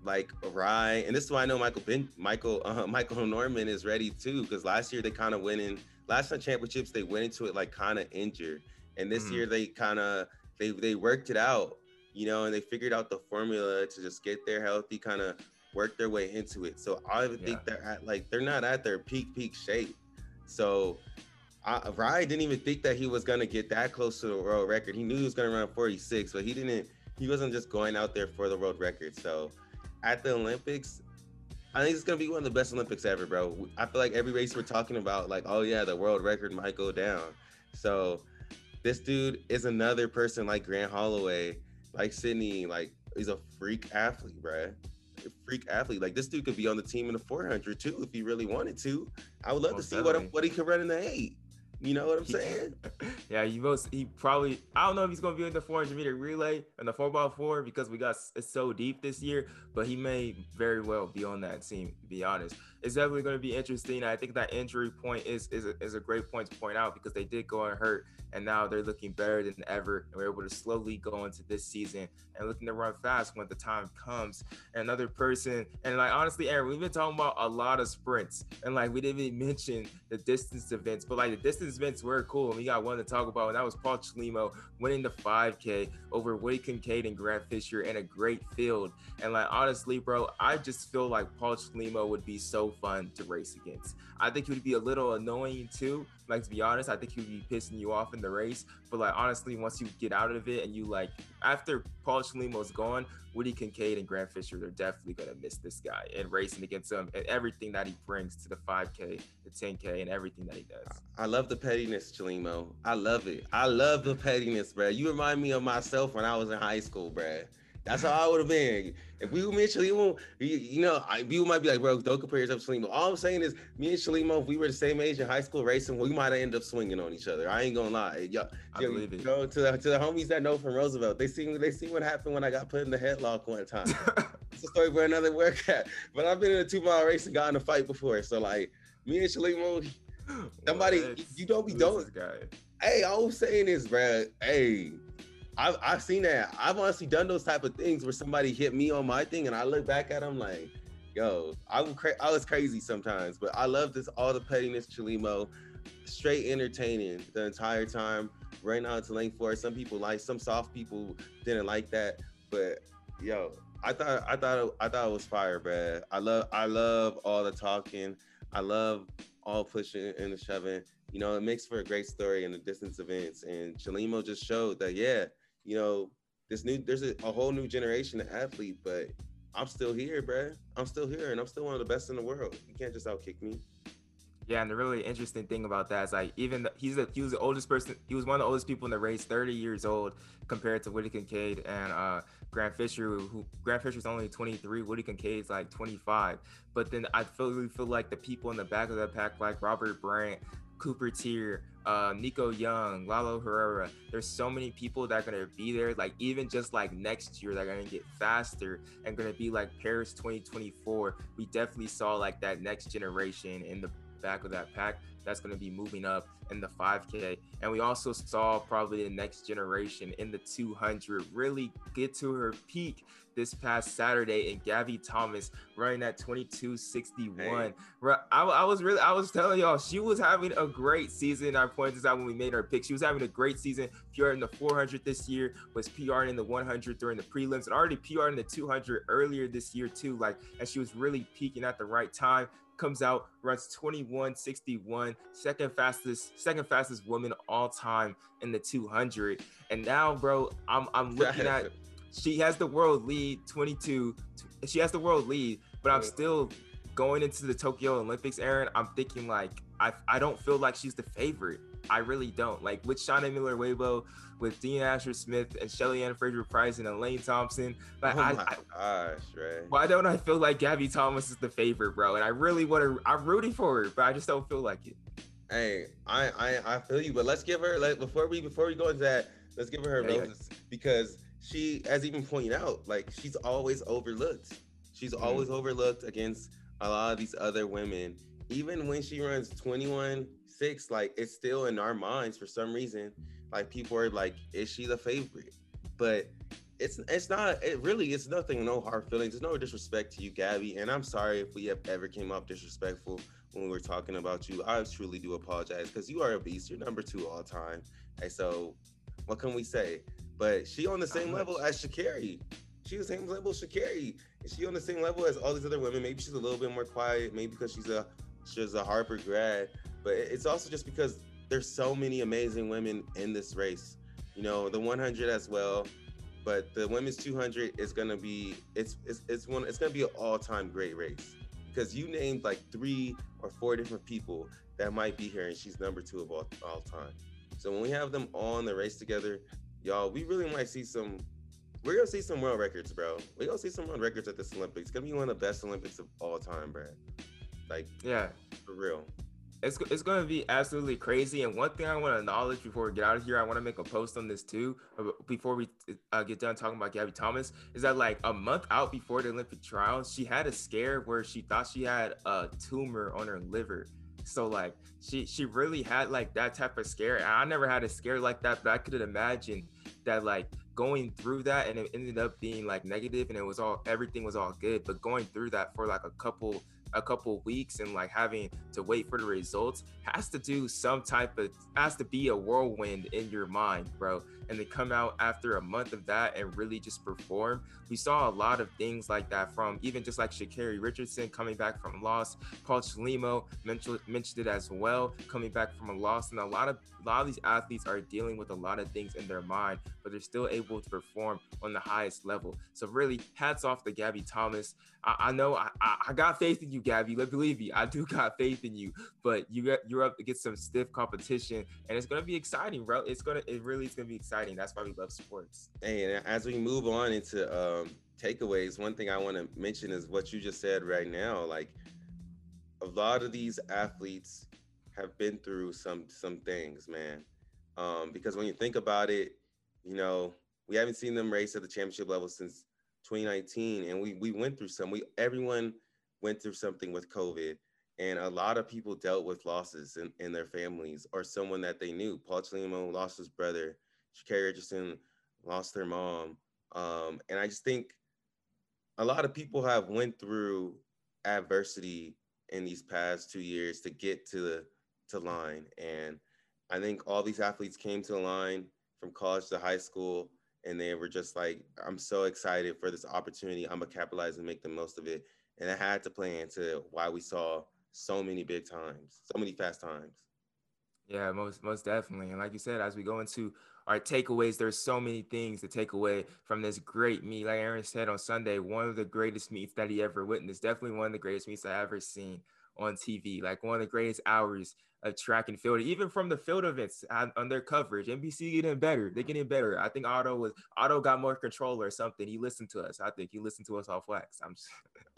like Rai and this is why i know michael ben michael uh, michael norman is ready too because last year they kind of went in last time championships they went into it like kind of injured and this mm. year they kind of they they worked it out you know and they figured out the formula to just get there healthy kind of work their way into it so i would yeah. think they're at like they're not at their peak peak shape so I, Rai didn't even think that he was gonna get that close to the world record. He knew he was gonna run 46, but he didn't. He wasn't just going out there for the world record. So, at the Olympics, I think it's gonna be one of the best Olympics ever, bro. I feel like every race we're talking about, like, oh yeah, the world record might go down. So this dude is another person like Grant Holloway, like Sydney, like he's a freak athlete, bro. A freak athlete. Like this dude could be on the team in the 400 too if he really wanted to. I would love Most to see what what he could run in the eight. You know what I'm saying? yeah, he most he probably I don't know if he's gonna be in the 400 meter relay and the 4x4 because we got it's so deep this year, but he may very well be on that team. To be honest, it's definitely going to be interesting. I think that injury point is is a, is a great point to point out because they did go and hurt, and now they're looking better than ever. And we're able to slowly go into this season and looking to run fast when the time comes. And another person, and like honestly, Aaron, we've been talking about a lot of sprints, and like we didn't even mention the distance events, but like the distance events were cool, and we got one to talk about, and that was Paul Chelimo winning the 5K over Woody Kincaid and Grant Fisher in a great field. And like honestly, bro, I just feel like Paul Chelimo would be so fun to race against. I think he would be a little annoying too. Like to be honest, I think he would be pissing you off in the race. But like honestly, once you get out of it and you like after Paul Chelimo's gone, Woody Kincaid and Grant Fisher, they're definitely gonna miss this guy and racing against him and everything that he brings to the 5K, the 10K, and everything that he does. I love the pettiness, Chelimo. I love it. I love the pettiness, bro. You remind me of myself when I was in high school, bro. That's how I would have been. If we were me and Chelimo, you, you know, I, people might be like, bro, don't compare yourself to Chelimo. All I'm saying is, me and Chelimo, if we were the same age in high school racing, we might have ended up swinging on each other. I ain't gonna lie. Yo, I yo, believe it. To the, to the homies that know from Roosevelt. They see they see what happened when I got put in the headlock one time. it's a story for another workout. But I've been in a two mile race and got in a fight before. So like, me and Chelimo, somebody, what? you don't be don't. Hey, all I'm saying is, bro, hey, I've, I've seen that. I've honestly done those type of things where somebody hit me on my thing and I look back at them like, yo, I was, cra- I was crazy sometimes, but I love this, all the pettiness, Chelimo, straight entertaining the entire time. Right now it's lane four. Some people like, some soft people didn't like that, but yo, I thought, I thought, I thought it was fire, bro. I love, I love all the talking. I love all pushing and the shoving. You know, it makes for a great story in the distance events. And Chelimo just showed that, yeah, you know, this new there's a, a whole new generation of athlete, but I'm still here, bruh. I'm still here, and I'm still one of the best in the world. You can't just outkick me. Yeah, and the really interesting thing about that is like even the, he's the, he was the oldest person. He was one of the oldest people in the race, 30 years old, compared to Woody Kincaid and uh, Grant Fisher. Who Grant Fisher's only 23, Woody Kincaid's like 25. But then I feel really feel like the people in the back of the pack, like Robert Brandt, Cooper Teare, uh, Nico Young, Lalo Herrera. There's so many people that are gonna be there. Like even just like next year, they're gonna get faster and gonna be like Paris 2024. We definitely saw like that next generation in the back of that pack that's going to be moving up in the 5K. And we also saw probably the next generation in the 200 really get to her peak this past Saturday, and Gabby Thomas running at 22.61. Hey. I, I was really, I was telling y'all, she was having a great season. I pointed this out when we made our pick. She was having a great season. PR in the 400 this year, was PR in the 100 during the prelims, and already PR in the 200 earlier this year too. Like, and she was really peaking at the right time comes out, runs 21.61, second fastest, second fastest woman all time in the 200. And now, bro, I'm I'm looking at she has the world lead 22. She has the world lead, but I'm still going into the Tokyo Olympics, Aaron. I'm thinking like I I don't feel like she's the favorite. I really don't. Like with Shaunae Miller-Uibo, with Dina Asher Smith and Shelly Ann Fraser Pryce and Elaine Thompson. Like, oh my I, gosh, right? Why don't I feel like Gabby Thomas is the favorite, bro? And I really want to. I'm rooting for her, but I just don't feel like it. Hey, I I, I feel you, but let's give her like before we before we go into that, let's give her her yeah, roses yeah. because she, as even pointed out, like she's always overlooked. She's mm-hmm. always overlooked against a lot of these other women. Even when she runs 21 6, like it's still in our minds for some reason like people are like, is she the favorite? But it's it's not. It really it's nothing. No hard feelings. There's no disrespect to you, Gabby. And I'm sorry if we have ever came up disrespectful when we were talking about you. I truly do apologize because you are a beast. You're number two all time. And so, what can we say? But she on the same level as Sha'Carri. She the same level as Sha'Carri. Is she on the same level as all these other women? Maybe she's a little bit more quiet. Maybe because she's a she's a Harvard grad. But it's also just because there's so many amazing women in this race. You know, the 100 as well, but the women's 200 is gonna be it's it's it's one it's gonna be an all-time great race because you named like three or four different people that might be here, and she's number two of all all time. So when we have them all in the race together, y'all, we really might see some. We're gonna see some world records, bro. We're gonna see some world records at this Olympics. It's gonna be one of the best Olympics of all time, bro. Like, yeah, for real it's, it's going to be absolutely crazy. And one thing I want to acknowledge before we get out of here, I want to make a post on this too. Uh, before we uh, get done talking about Gabby Thomas, is that like a month out before the Olympic trials, she had a scare where she thought she had a tumor on her liver. So like she she really had like that type of scare. And I never had a scare like that, but I could imagine that like going through that and it ended up being like negative and it was all everything was all good. But going through that for like a couple a couple weeks and like having to wait for the results has to do some type of has to be a whirlwind in your mind, bro. And to come out after a month of that and really just perform. We saw a lot of things like that from even just like Sha'Carri Richardson coming back from loss. Paul Chelimo mentioned mentioned it as well, coming back from a loss. And a lot of a lot of these athletes are dealing with a lot of things in their mind, but they're still able to perform on the highest level. So really, hats off to Gabby Thomas. I, I know I, I got faith in you, Gabby. Let believe me, I do got faith in you. But you got you're up against some stiff competition, and it's gonna be exciting, bro. It's gonna it really is gonna be exciting. That's why we love sports. And as we move on into um, takeaways, one thing I want to mention is what you just said right now. Like a lot of these athletes have been through some some things, man. Um, because when you think about it, you know, we haven't seen them race at the championship level since 2019, and we we went through some. We everyone went through something with COVID, and a lot of people dealt with losses in, in their families or someone that they knew. Paul Chelimo lost his brother. Sha'Carri Richardson lost their mom, um, and I just think a lot of people have went through adversity in these past two years to get to the to line. And I think all these athletes came to the line from college to high school, and they were just like, I'm so excited for this opportunity. I'm gonna capitalize and make the most of it. And it had to play into why we saw so many big times, so many fast times. Yeah, most most definitely. And like you said, as we go into our takeaways, there's so many things to take away from this great meet. Like Aaron said on Sunday, one of the greatest meets that he ever witnessed. Definitely one of the greatest meets I ever seen on TV. Like one of the greatest hours of track and field, even from the field events on, on, their coverage. NBC getting better. They're getting better. I think Otto was Otto got more control or something. He listened to us. I think he listened to us off wax. I'm just,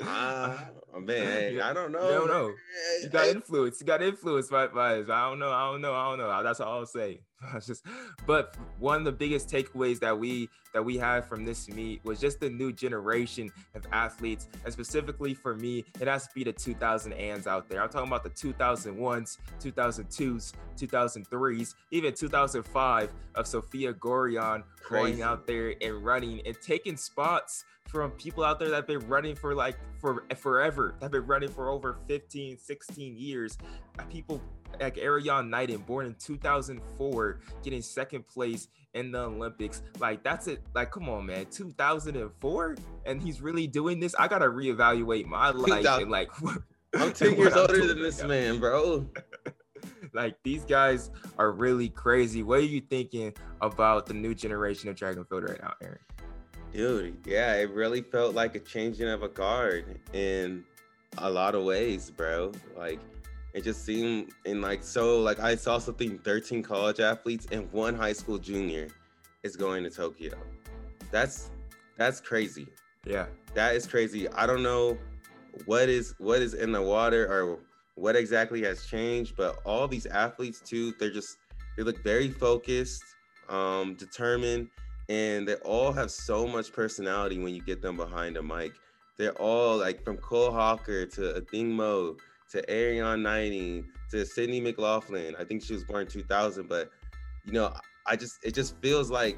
uh, man, I don't know. I don't know. You got influence. You got influence by, by us. I don't know. I don't know. I don't know. That's all I'll say. just, but one of the biggest takeaways that we that we had from this meet was just the new generation of athletes, and specifically for me, it has to be the 2000 ands out there. I'm talking about the 2001s, 2002s, 2003s, even 2005 of Sophia Gorriaran Crazy. going out there and running and taking spots from people out there that have been running for like for forever, that have been running for over 15, 16 years. Uh, people like Erriyon Knighton, born in 2004, getting second place in the Olympics. Like that's it. Like, come on, man, 2004, and he's really doing this. I gotta reevaluate my life and like. I'm 10 years older than this man, bro. like these guys are really crazy. What are you thinking about the new generation of track and field right now, Aaron? Dude, yeah, it really felt like a changing of a guard in a lot of ways, bro. Like it just seemed in like so like I saw something 13 college athletes and one high school junior is going to Tokyo. That's that's crazy. Yeah. That is crazy. I don't know what is what is in the water or what exactly has changed, but all these athletes too, they're just they look very focused, um, determined, and they all have so much personality when you get them behind a mic. They're all like from Cole Hocker to Athing Mu to Erriyon Knighton to Sydney McLaughlin. I think she was born 2000, but you know, I just it just feels like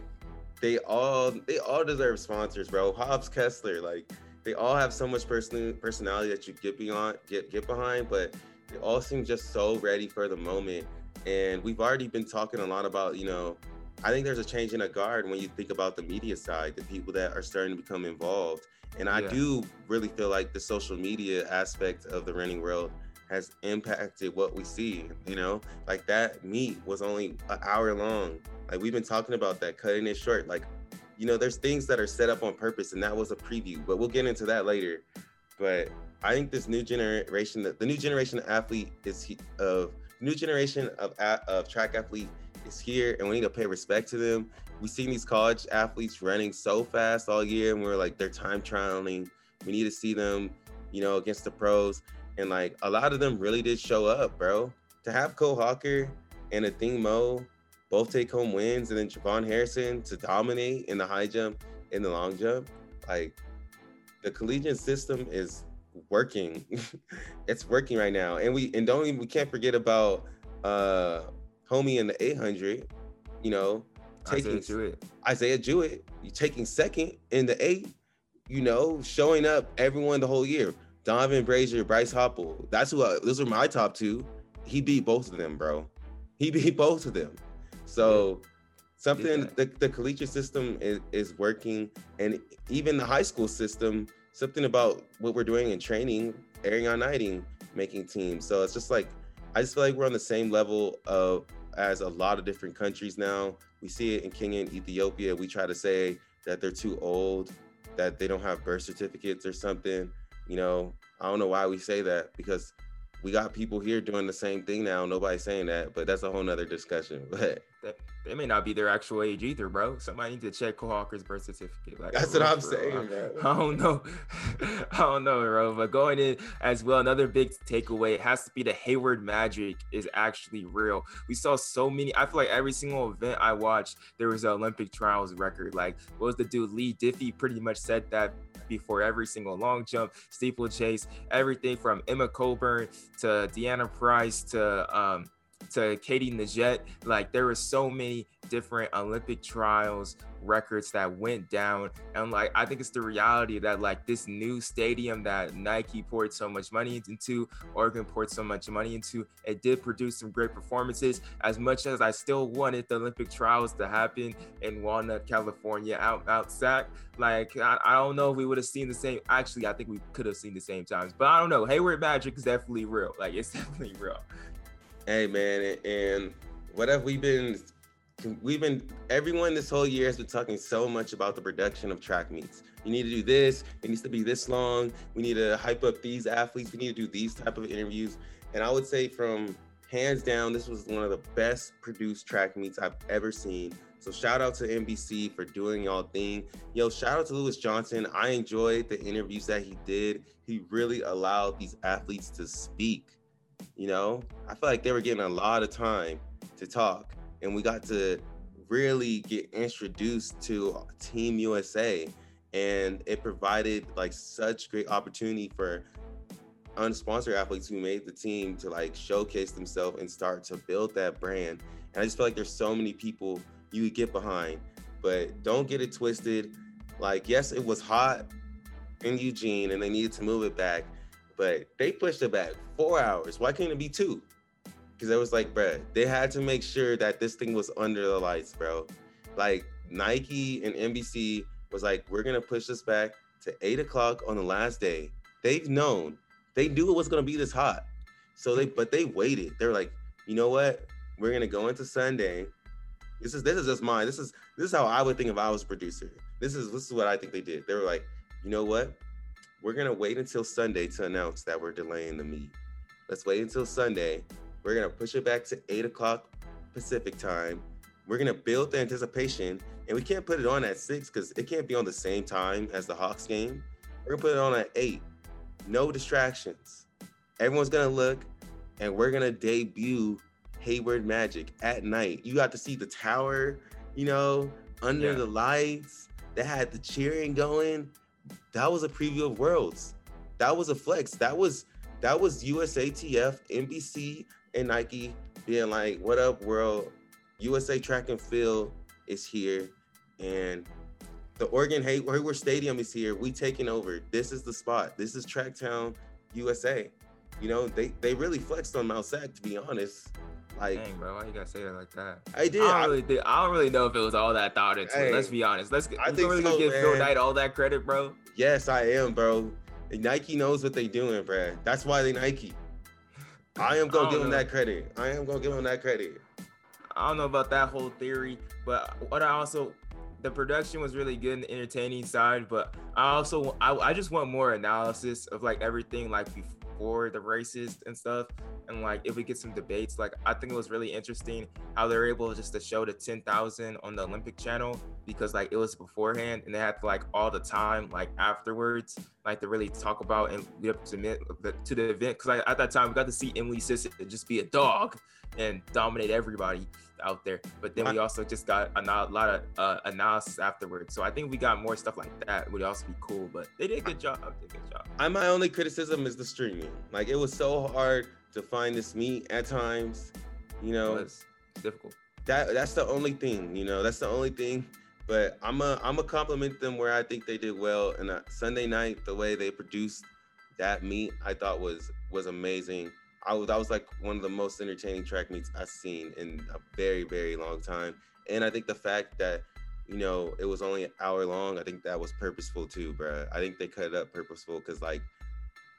they all they all deserve sponsors, bro. Hobbs Kessler, like they all have so much person personality that you get beyond get get behind, but they all seem just so ready for the moment. And we've already been talking a lot about, you know, I think there's a change in a guard when you think about the media side, the people that are starting to become involved. And I yeah. do really feel like the social media aspect of the running world has impacted what we see. You know, like that meet was only an hour long. Like we've been talking about that, cutting it short. Like, you know, there's things that are set up on purpose, and that was a preview. But we'll get into that later. But I think this new generation, the new generation of athlete is of new generation of of track athlete is here, and we need to pay respect to them. We've seen these college athletes running so fast all year, and we're like they're time trialing. We need to see them, you know, against the pros. And like a lot of them really did show up, bro. To have Cole Hocker and Athing Mu both take home wins, and then JuVaughn Harrison to dominate in the high jump and the long jump, like the collegiate system is working. it's working right now, and we and don't even we can't forget about uh homie in the 800. You know, taking Isaiah Jewett. Isaiah Jewett, you taking second in the eight. You know, showing up everyone the whole year. Donavan Brazier, Bryce Hoppel. That's who. I, those are my top two. He beat both of them, bro. He beat both of them. So something the, the collegiate system is, is working, and even the high school system. Something about what we're doing in training, Erriyon Knighton, making teams. So it's just like I just feel like we're on the same level of as a lot of different countries now. We see it in Kenya and Ethiopia. We try to say that they're too old, that they don't have birth certificates or something. You know, I don't know why we say that because we got people here doing the same thing now. Nobody's saying that, but that's a whole nother discussion. But they may not be their actual age either, bro. Somebody needs to check Hocker's birth certificate. Like that's what I'm saying. I don't know. I don't know, bro. But going in as well, another big takeaway has to be the Hayward magic is actually real. We saw so many. I feel like every single event I watched, there was an Olympic trials record. Like, what was the dude Leigh Diffey pretty much said that before every single long jump, steeplechase, everything from Emma Coburn to Deanna Price to um, to Katie Nageotte. Like there were so many different Olympic trials records that went down. And like I think it's the reality that like this new stadium that Nike poured so much money into, Oregon poured so much money into, it did produce some great performances. As much as I still wanted the Olympic trials to happen in Walnut, California, out out SAC, like I, I don't know if we would have seen the same. Actually, I think we could have seen the same times, but I don't know. Hayward Magic is definitely real. Like it's definitely real. Hey man, and what have we been? We've been everyone this whole year has been talking so much about the production of track meets. You need to do this. It needs to be this long. We need to hype up these athletes. We need to do these type of interviews. And I would say from hands down, this was one of the best produced track meets I've ever seen. So shout out to NBC for doing y'all thing. Yo, shout out to Lewis Johnson. I enjoyed the interviews that he did. He really allowed these athletes to speak. You know, I feel like they were getting a lot of time to talk, and we got to really get introduced to Team USA, and it provided like such great opportunity for unsponsored athletes who made the team to like showcase themselves and start to build that brand. And I just feel like there's so many people you could get behind, but don't get it twisted. Like, yes, it was hot in Eugene and they needed to move it back, but they pushed it back four hours. Why can't it be two? Because it was like, bro, they had to make sure that this thing was under the lights, bro. Like Nike and NBC was like, we're gonna push this back to eight o'clock on the last day. They've known, they knew it was gonna be this hot. So they, but they waited. They're like, you know what? We're gonna go into Sunday. This is this is just mine. This is this is how I would think if I was a producer. This is this is what I think they did. They were like, you know what? We're gonna wait until Sunday to announce that we're delaying the meet. Let's wait until Sunday. We're gonna push it back to eight o'clock Pacific time. We're gonna build the anticipation, and we can't put it on at six because it can't be on the same time as the Hawks game. We're gonna put it on at eight. No distractions. Everyone's gonna look, and we're gonna debut Hayward Magic at night. You got to see the tower, you know, under yeah. the lights. They had the cheering going. That was a preview of Worlds. That was a flex. That was that was USATF, NBC, and Nike being like, "What up, world? USA Track and Field is here, and the Oregon Hayward Stadium is here. We taking over. This is the spot. This is Tracktown, USA. You know, they they really flexed on Mount Sac, to be honest. Like, Dang, bro, why you gotta say that like that? I did. I don't, really, think, I don't really know if it was all that thought into hey. Let's be honest. Let's. I think really so, give man. Phil Knight all that credit, bro. Yes, I am, bro. Nike knows what they're doing, bro. That's why they Nike. I am gonna I give know. them that credit. I am gonna give them that credit. I don't know about that whole theory, but what I also the production was really good in the entertaining side, but I also I, I just want more analysis of like everything like before for the races and stuff. And like if we get some debates, like I think it was really interesting how they're able just to show the 10,000 on the Olympic channel because like it was beforehand and they had like all the time like afterwards like to really talk about and lead up to, the, to the event because at that time we got to see Emily Sisson just be a dog and dominate everybody out there. But then we also just got a, a lot of uh, analysis afterwards. So I think we got more stuff like that would also be cool. But they did a good job. They did a good job. I my only criticism is the streaming. Like it was so hard to find this meet at times. You know, it's difficult. That that's the only thing. You know, that's the only thing. But I'm a I'm a compliment them where I think they did well. And uh, Sunday night, the way they produced that meet, I thought was was amazing. I was that was like one of the most entertaining track meets I've seen in a very very long time. And I think the fact that you know it was only an hour long, I think that was purposeful too, bro. I think they cut it up purposeful because like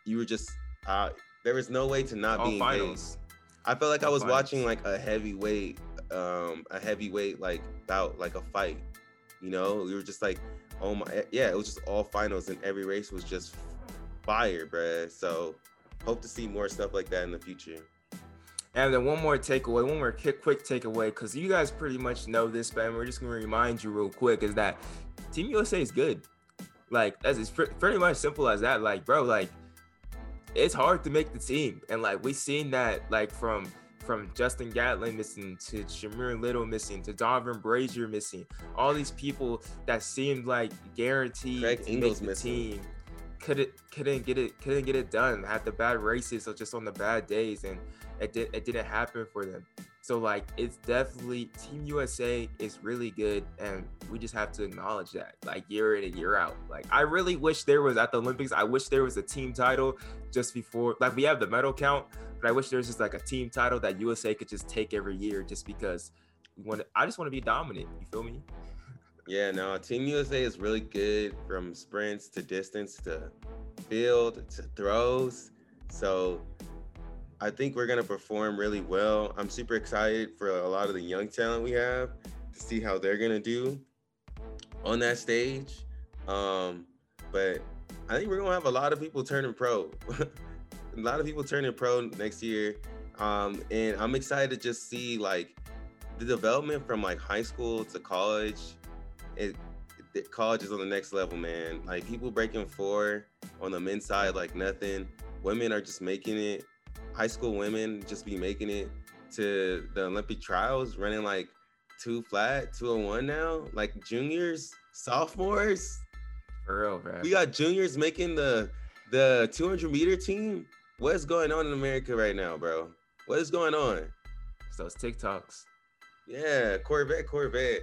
you were just uh, there was no way to not All be engaged. I felt like All I was finals. watching like a heavyweight, um, a heavyweight like bout, like a fight. You know, we were just like, oh my, yeah, it was just all finals, and every race was just fire, bruh. So hope to see more stuff like that in the future. And then one more takeaway, one more quick, quick takeaway, because you guys pretty much know this, but we're just gonna remind you real quick is that Team USA is good. Like that's it's pretty much simple as that. Like, bro, like it's hard to make the team, and like we seen that like from from Justin Gatlin missing to Shamier Little missing to Donavan Brazier missing, all these people that seemed like guaranteed Craig to make the missing. team couldn't couldn't get it couldn't get it done. Had the bad races or just on the bad days, and it did it didn't happen for them. So like it's definitely Team USA is really good, and we just have to acknowledge that like year in and year out. Like I really wish there was at the Olympics. I wish there was a team title just before. Like we have the medal count, but I wish there was just like a team title that USA could just take every year, just because want. I just want to be dominant. You feel me? Yeah, no, Team USA is really good from sprints to distance to field to throws. So I think we're gonna perform really well. I'm super excited for a lot of the young talent we have to see how they're gonna do on that stage. Um, but I think we're gonna have a lot of people turning pro. a lot of people turning pro next year. Um, and I'm excited to just see like the development from like high school to college it, it college is on the next level, man. Like people breaking four on the men's side like nothing. Women are just making it. High school women just be making it to the Olympic trials, running like two flat, two and one now. Like juniors, sophomores. For real, bro. We got juniors making the the 200 meter team. what's going on in America right now, bro? What is going on? It's those TikToks. Yeah, Corvette, Corvette.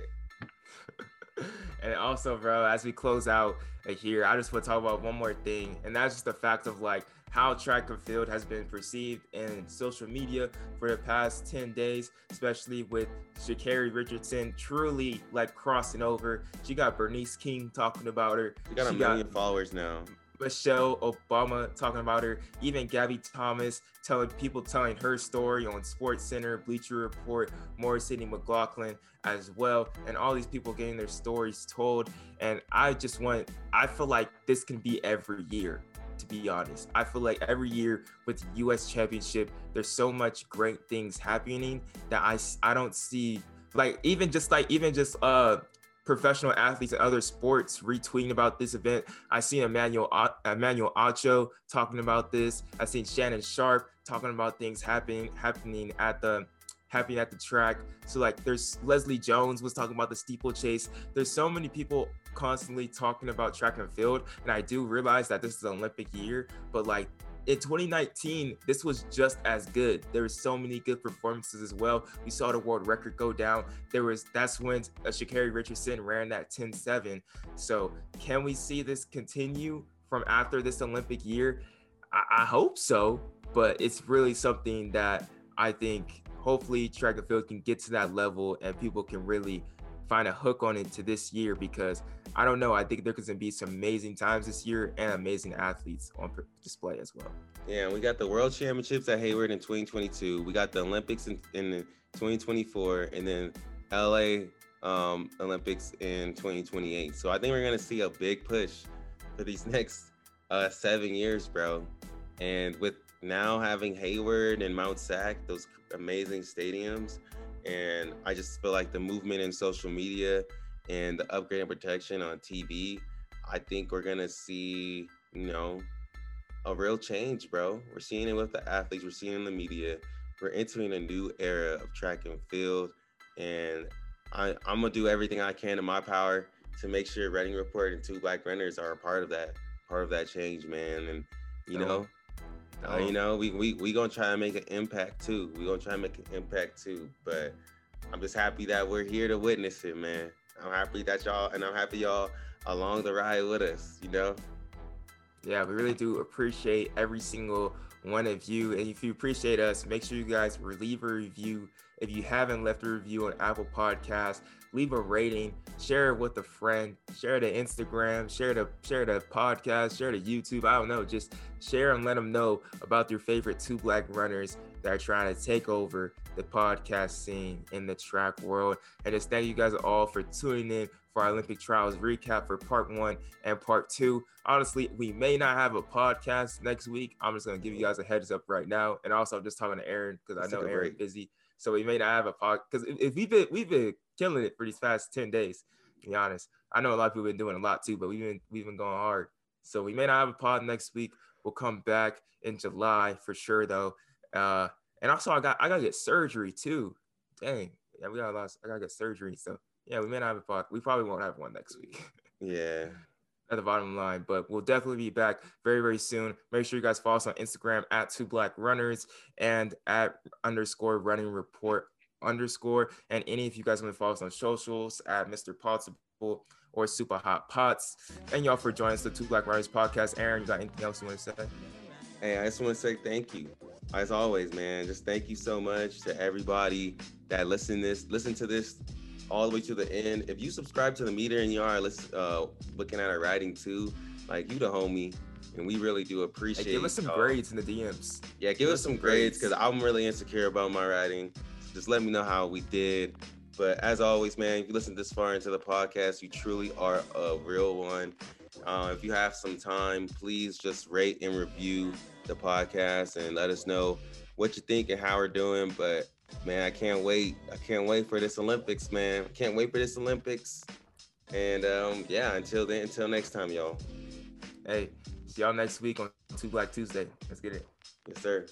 And also, bro, as we close out here, I just want to talk about one more thing, and that's just the fact of like how track and field has been perceived in social media for the past 10 days, especially with Sha'Carri Richardson truly like crossing over. She got Bernice King talking about her. She got a million got, followers now. Michelle Obama talking about her, even Gabby Thomas telling people telling her story on Sports Center, Bleacher Report, Morris City McLaughlin as well, and all these people getting their stories told. And I just want, I feel like this can be every year. To be honest, I feel like every year with the U.S. Championship, there's so much great things happening that I I don't see like even just like even just uh professional athletes and other sports retweeting about this event. I see Emmanuel Emmanuel Acho talking about this. I've seen Shannon Sharpe talking about things happening happening at the happening at the track. So like there's Leslie Jones was talking about the steeplechase. There's so many people constantly talking about track and field. And I do realize that this is an Olympic year, but like in 2019, this was just as good. There were so many good performances as well. We saw the world record go down. There was that's when uh, Sha'Carri Richardson ran that 10-7. So can we see this continue from after this Olympic year? I, I hope so, but it's really something that I think hopefully track and field can get to that level and people can really find a hook on it to this year because I don't know. I think there could be some amazing times this year and amazing athletes on display as well. Yeah, we got the World Championships at Hayward in 2022. We got the Olympics in, in 2024, and then LA um, Olympics in 2028. So I think we're gonna see a big push for these next uh, seven years, bro. And with now having Hayward and Mount Sac, those amazing stadiums, and I just feel like the movement in social media and the upgrade and protection on TV, I think we're gonna see, you know, a real change, bro. We're seeing it with the athletes, we're seeing it in the media. We're entering a new era of track and field, and I, am gonna do everything I can in my power to make sure Reading Report and Two Black Runners are a part of that, part of that change, man. And you know, uh, you know, we we we gonna try to make an impact too. We gonna try to make an impact too. But I'm just happy that we're here to witness it, man. I'm happy that y'all and I'm happy y'all along the ride with us. You know. Yeah, we really do appreciate every single one of you. And if you appreciate us, make sure you guys leave a review. If you haven't left a review on Apple Podcasts, leave a rating, share it with a friend, share the Instagram, share the share the podcast, share the YouTube. I don't know, just share and let them know about your favorite two black runners that are trying to take over the podcast scene in the track world. And just thank you guys all for tuning in for our Olympic trials recap for part one and part two. Honestly, we may not have a podcast next week. I'm just gonna give you guys a heads up right now. And also I'm just talking to Aaron because I know Aaron's busy. So we may not have a pod because if, if we've been we've been killing it for these past 10 days, to be honest. I know a lot of people been doing a lot too, but we've been we've been going hard. So we may not have a pod next week. We'll come back in July for sure though. Uh and also I got I gotta get surgery too. Dang. Yeah, we got a lot. Of, I gotta get surgery. So yeah, we may not have a pod. We probably won't have one next week. Yeah at the bottom line. But we'll definitely be back very, very soon. Make sure you guys follow us on Instagram at two black runners and at underscore running report underscore. And any of you guys want to follow us on socials at Mr. Possible or Super Hot Pots. And y'all for joining us the Two Black Runners podcast. Aaron, you got anything else you want to say? Hey, I just want to say thank you. As always, man, just thank you so much to everybody that listen this, listen to this all the way to the end. If you subscribe to the meter and you are let's uh, looking at our writing too, like you the homie, and we really do appreciate. Hey, give us some uh, grades in the DMs. Yeah, give, give us some grades because I'm really insecure about my writing. So just let me know how we did. But as always, man, if you listen this far into the podcast, you truly are a real one. Uh, if you have some time, please just rate and review the podcast and let us know what you think and how we're doing. But man, I can't wait. I can't wait for this Olympics, man. Can't wait for this Olympics. And um, yeah, until then, until next time, y'all. Hey, see y'all next week on Two Black Tuesday. Let's get it. Yes, sir.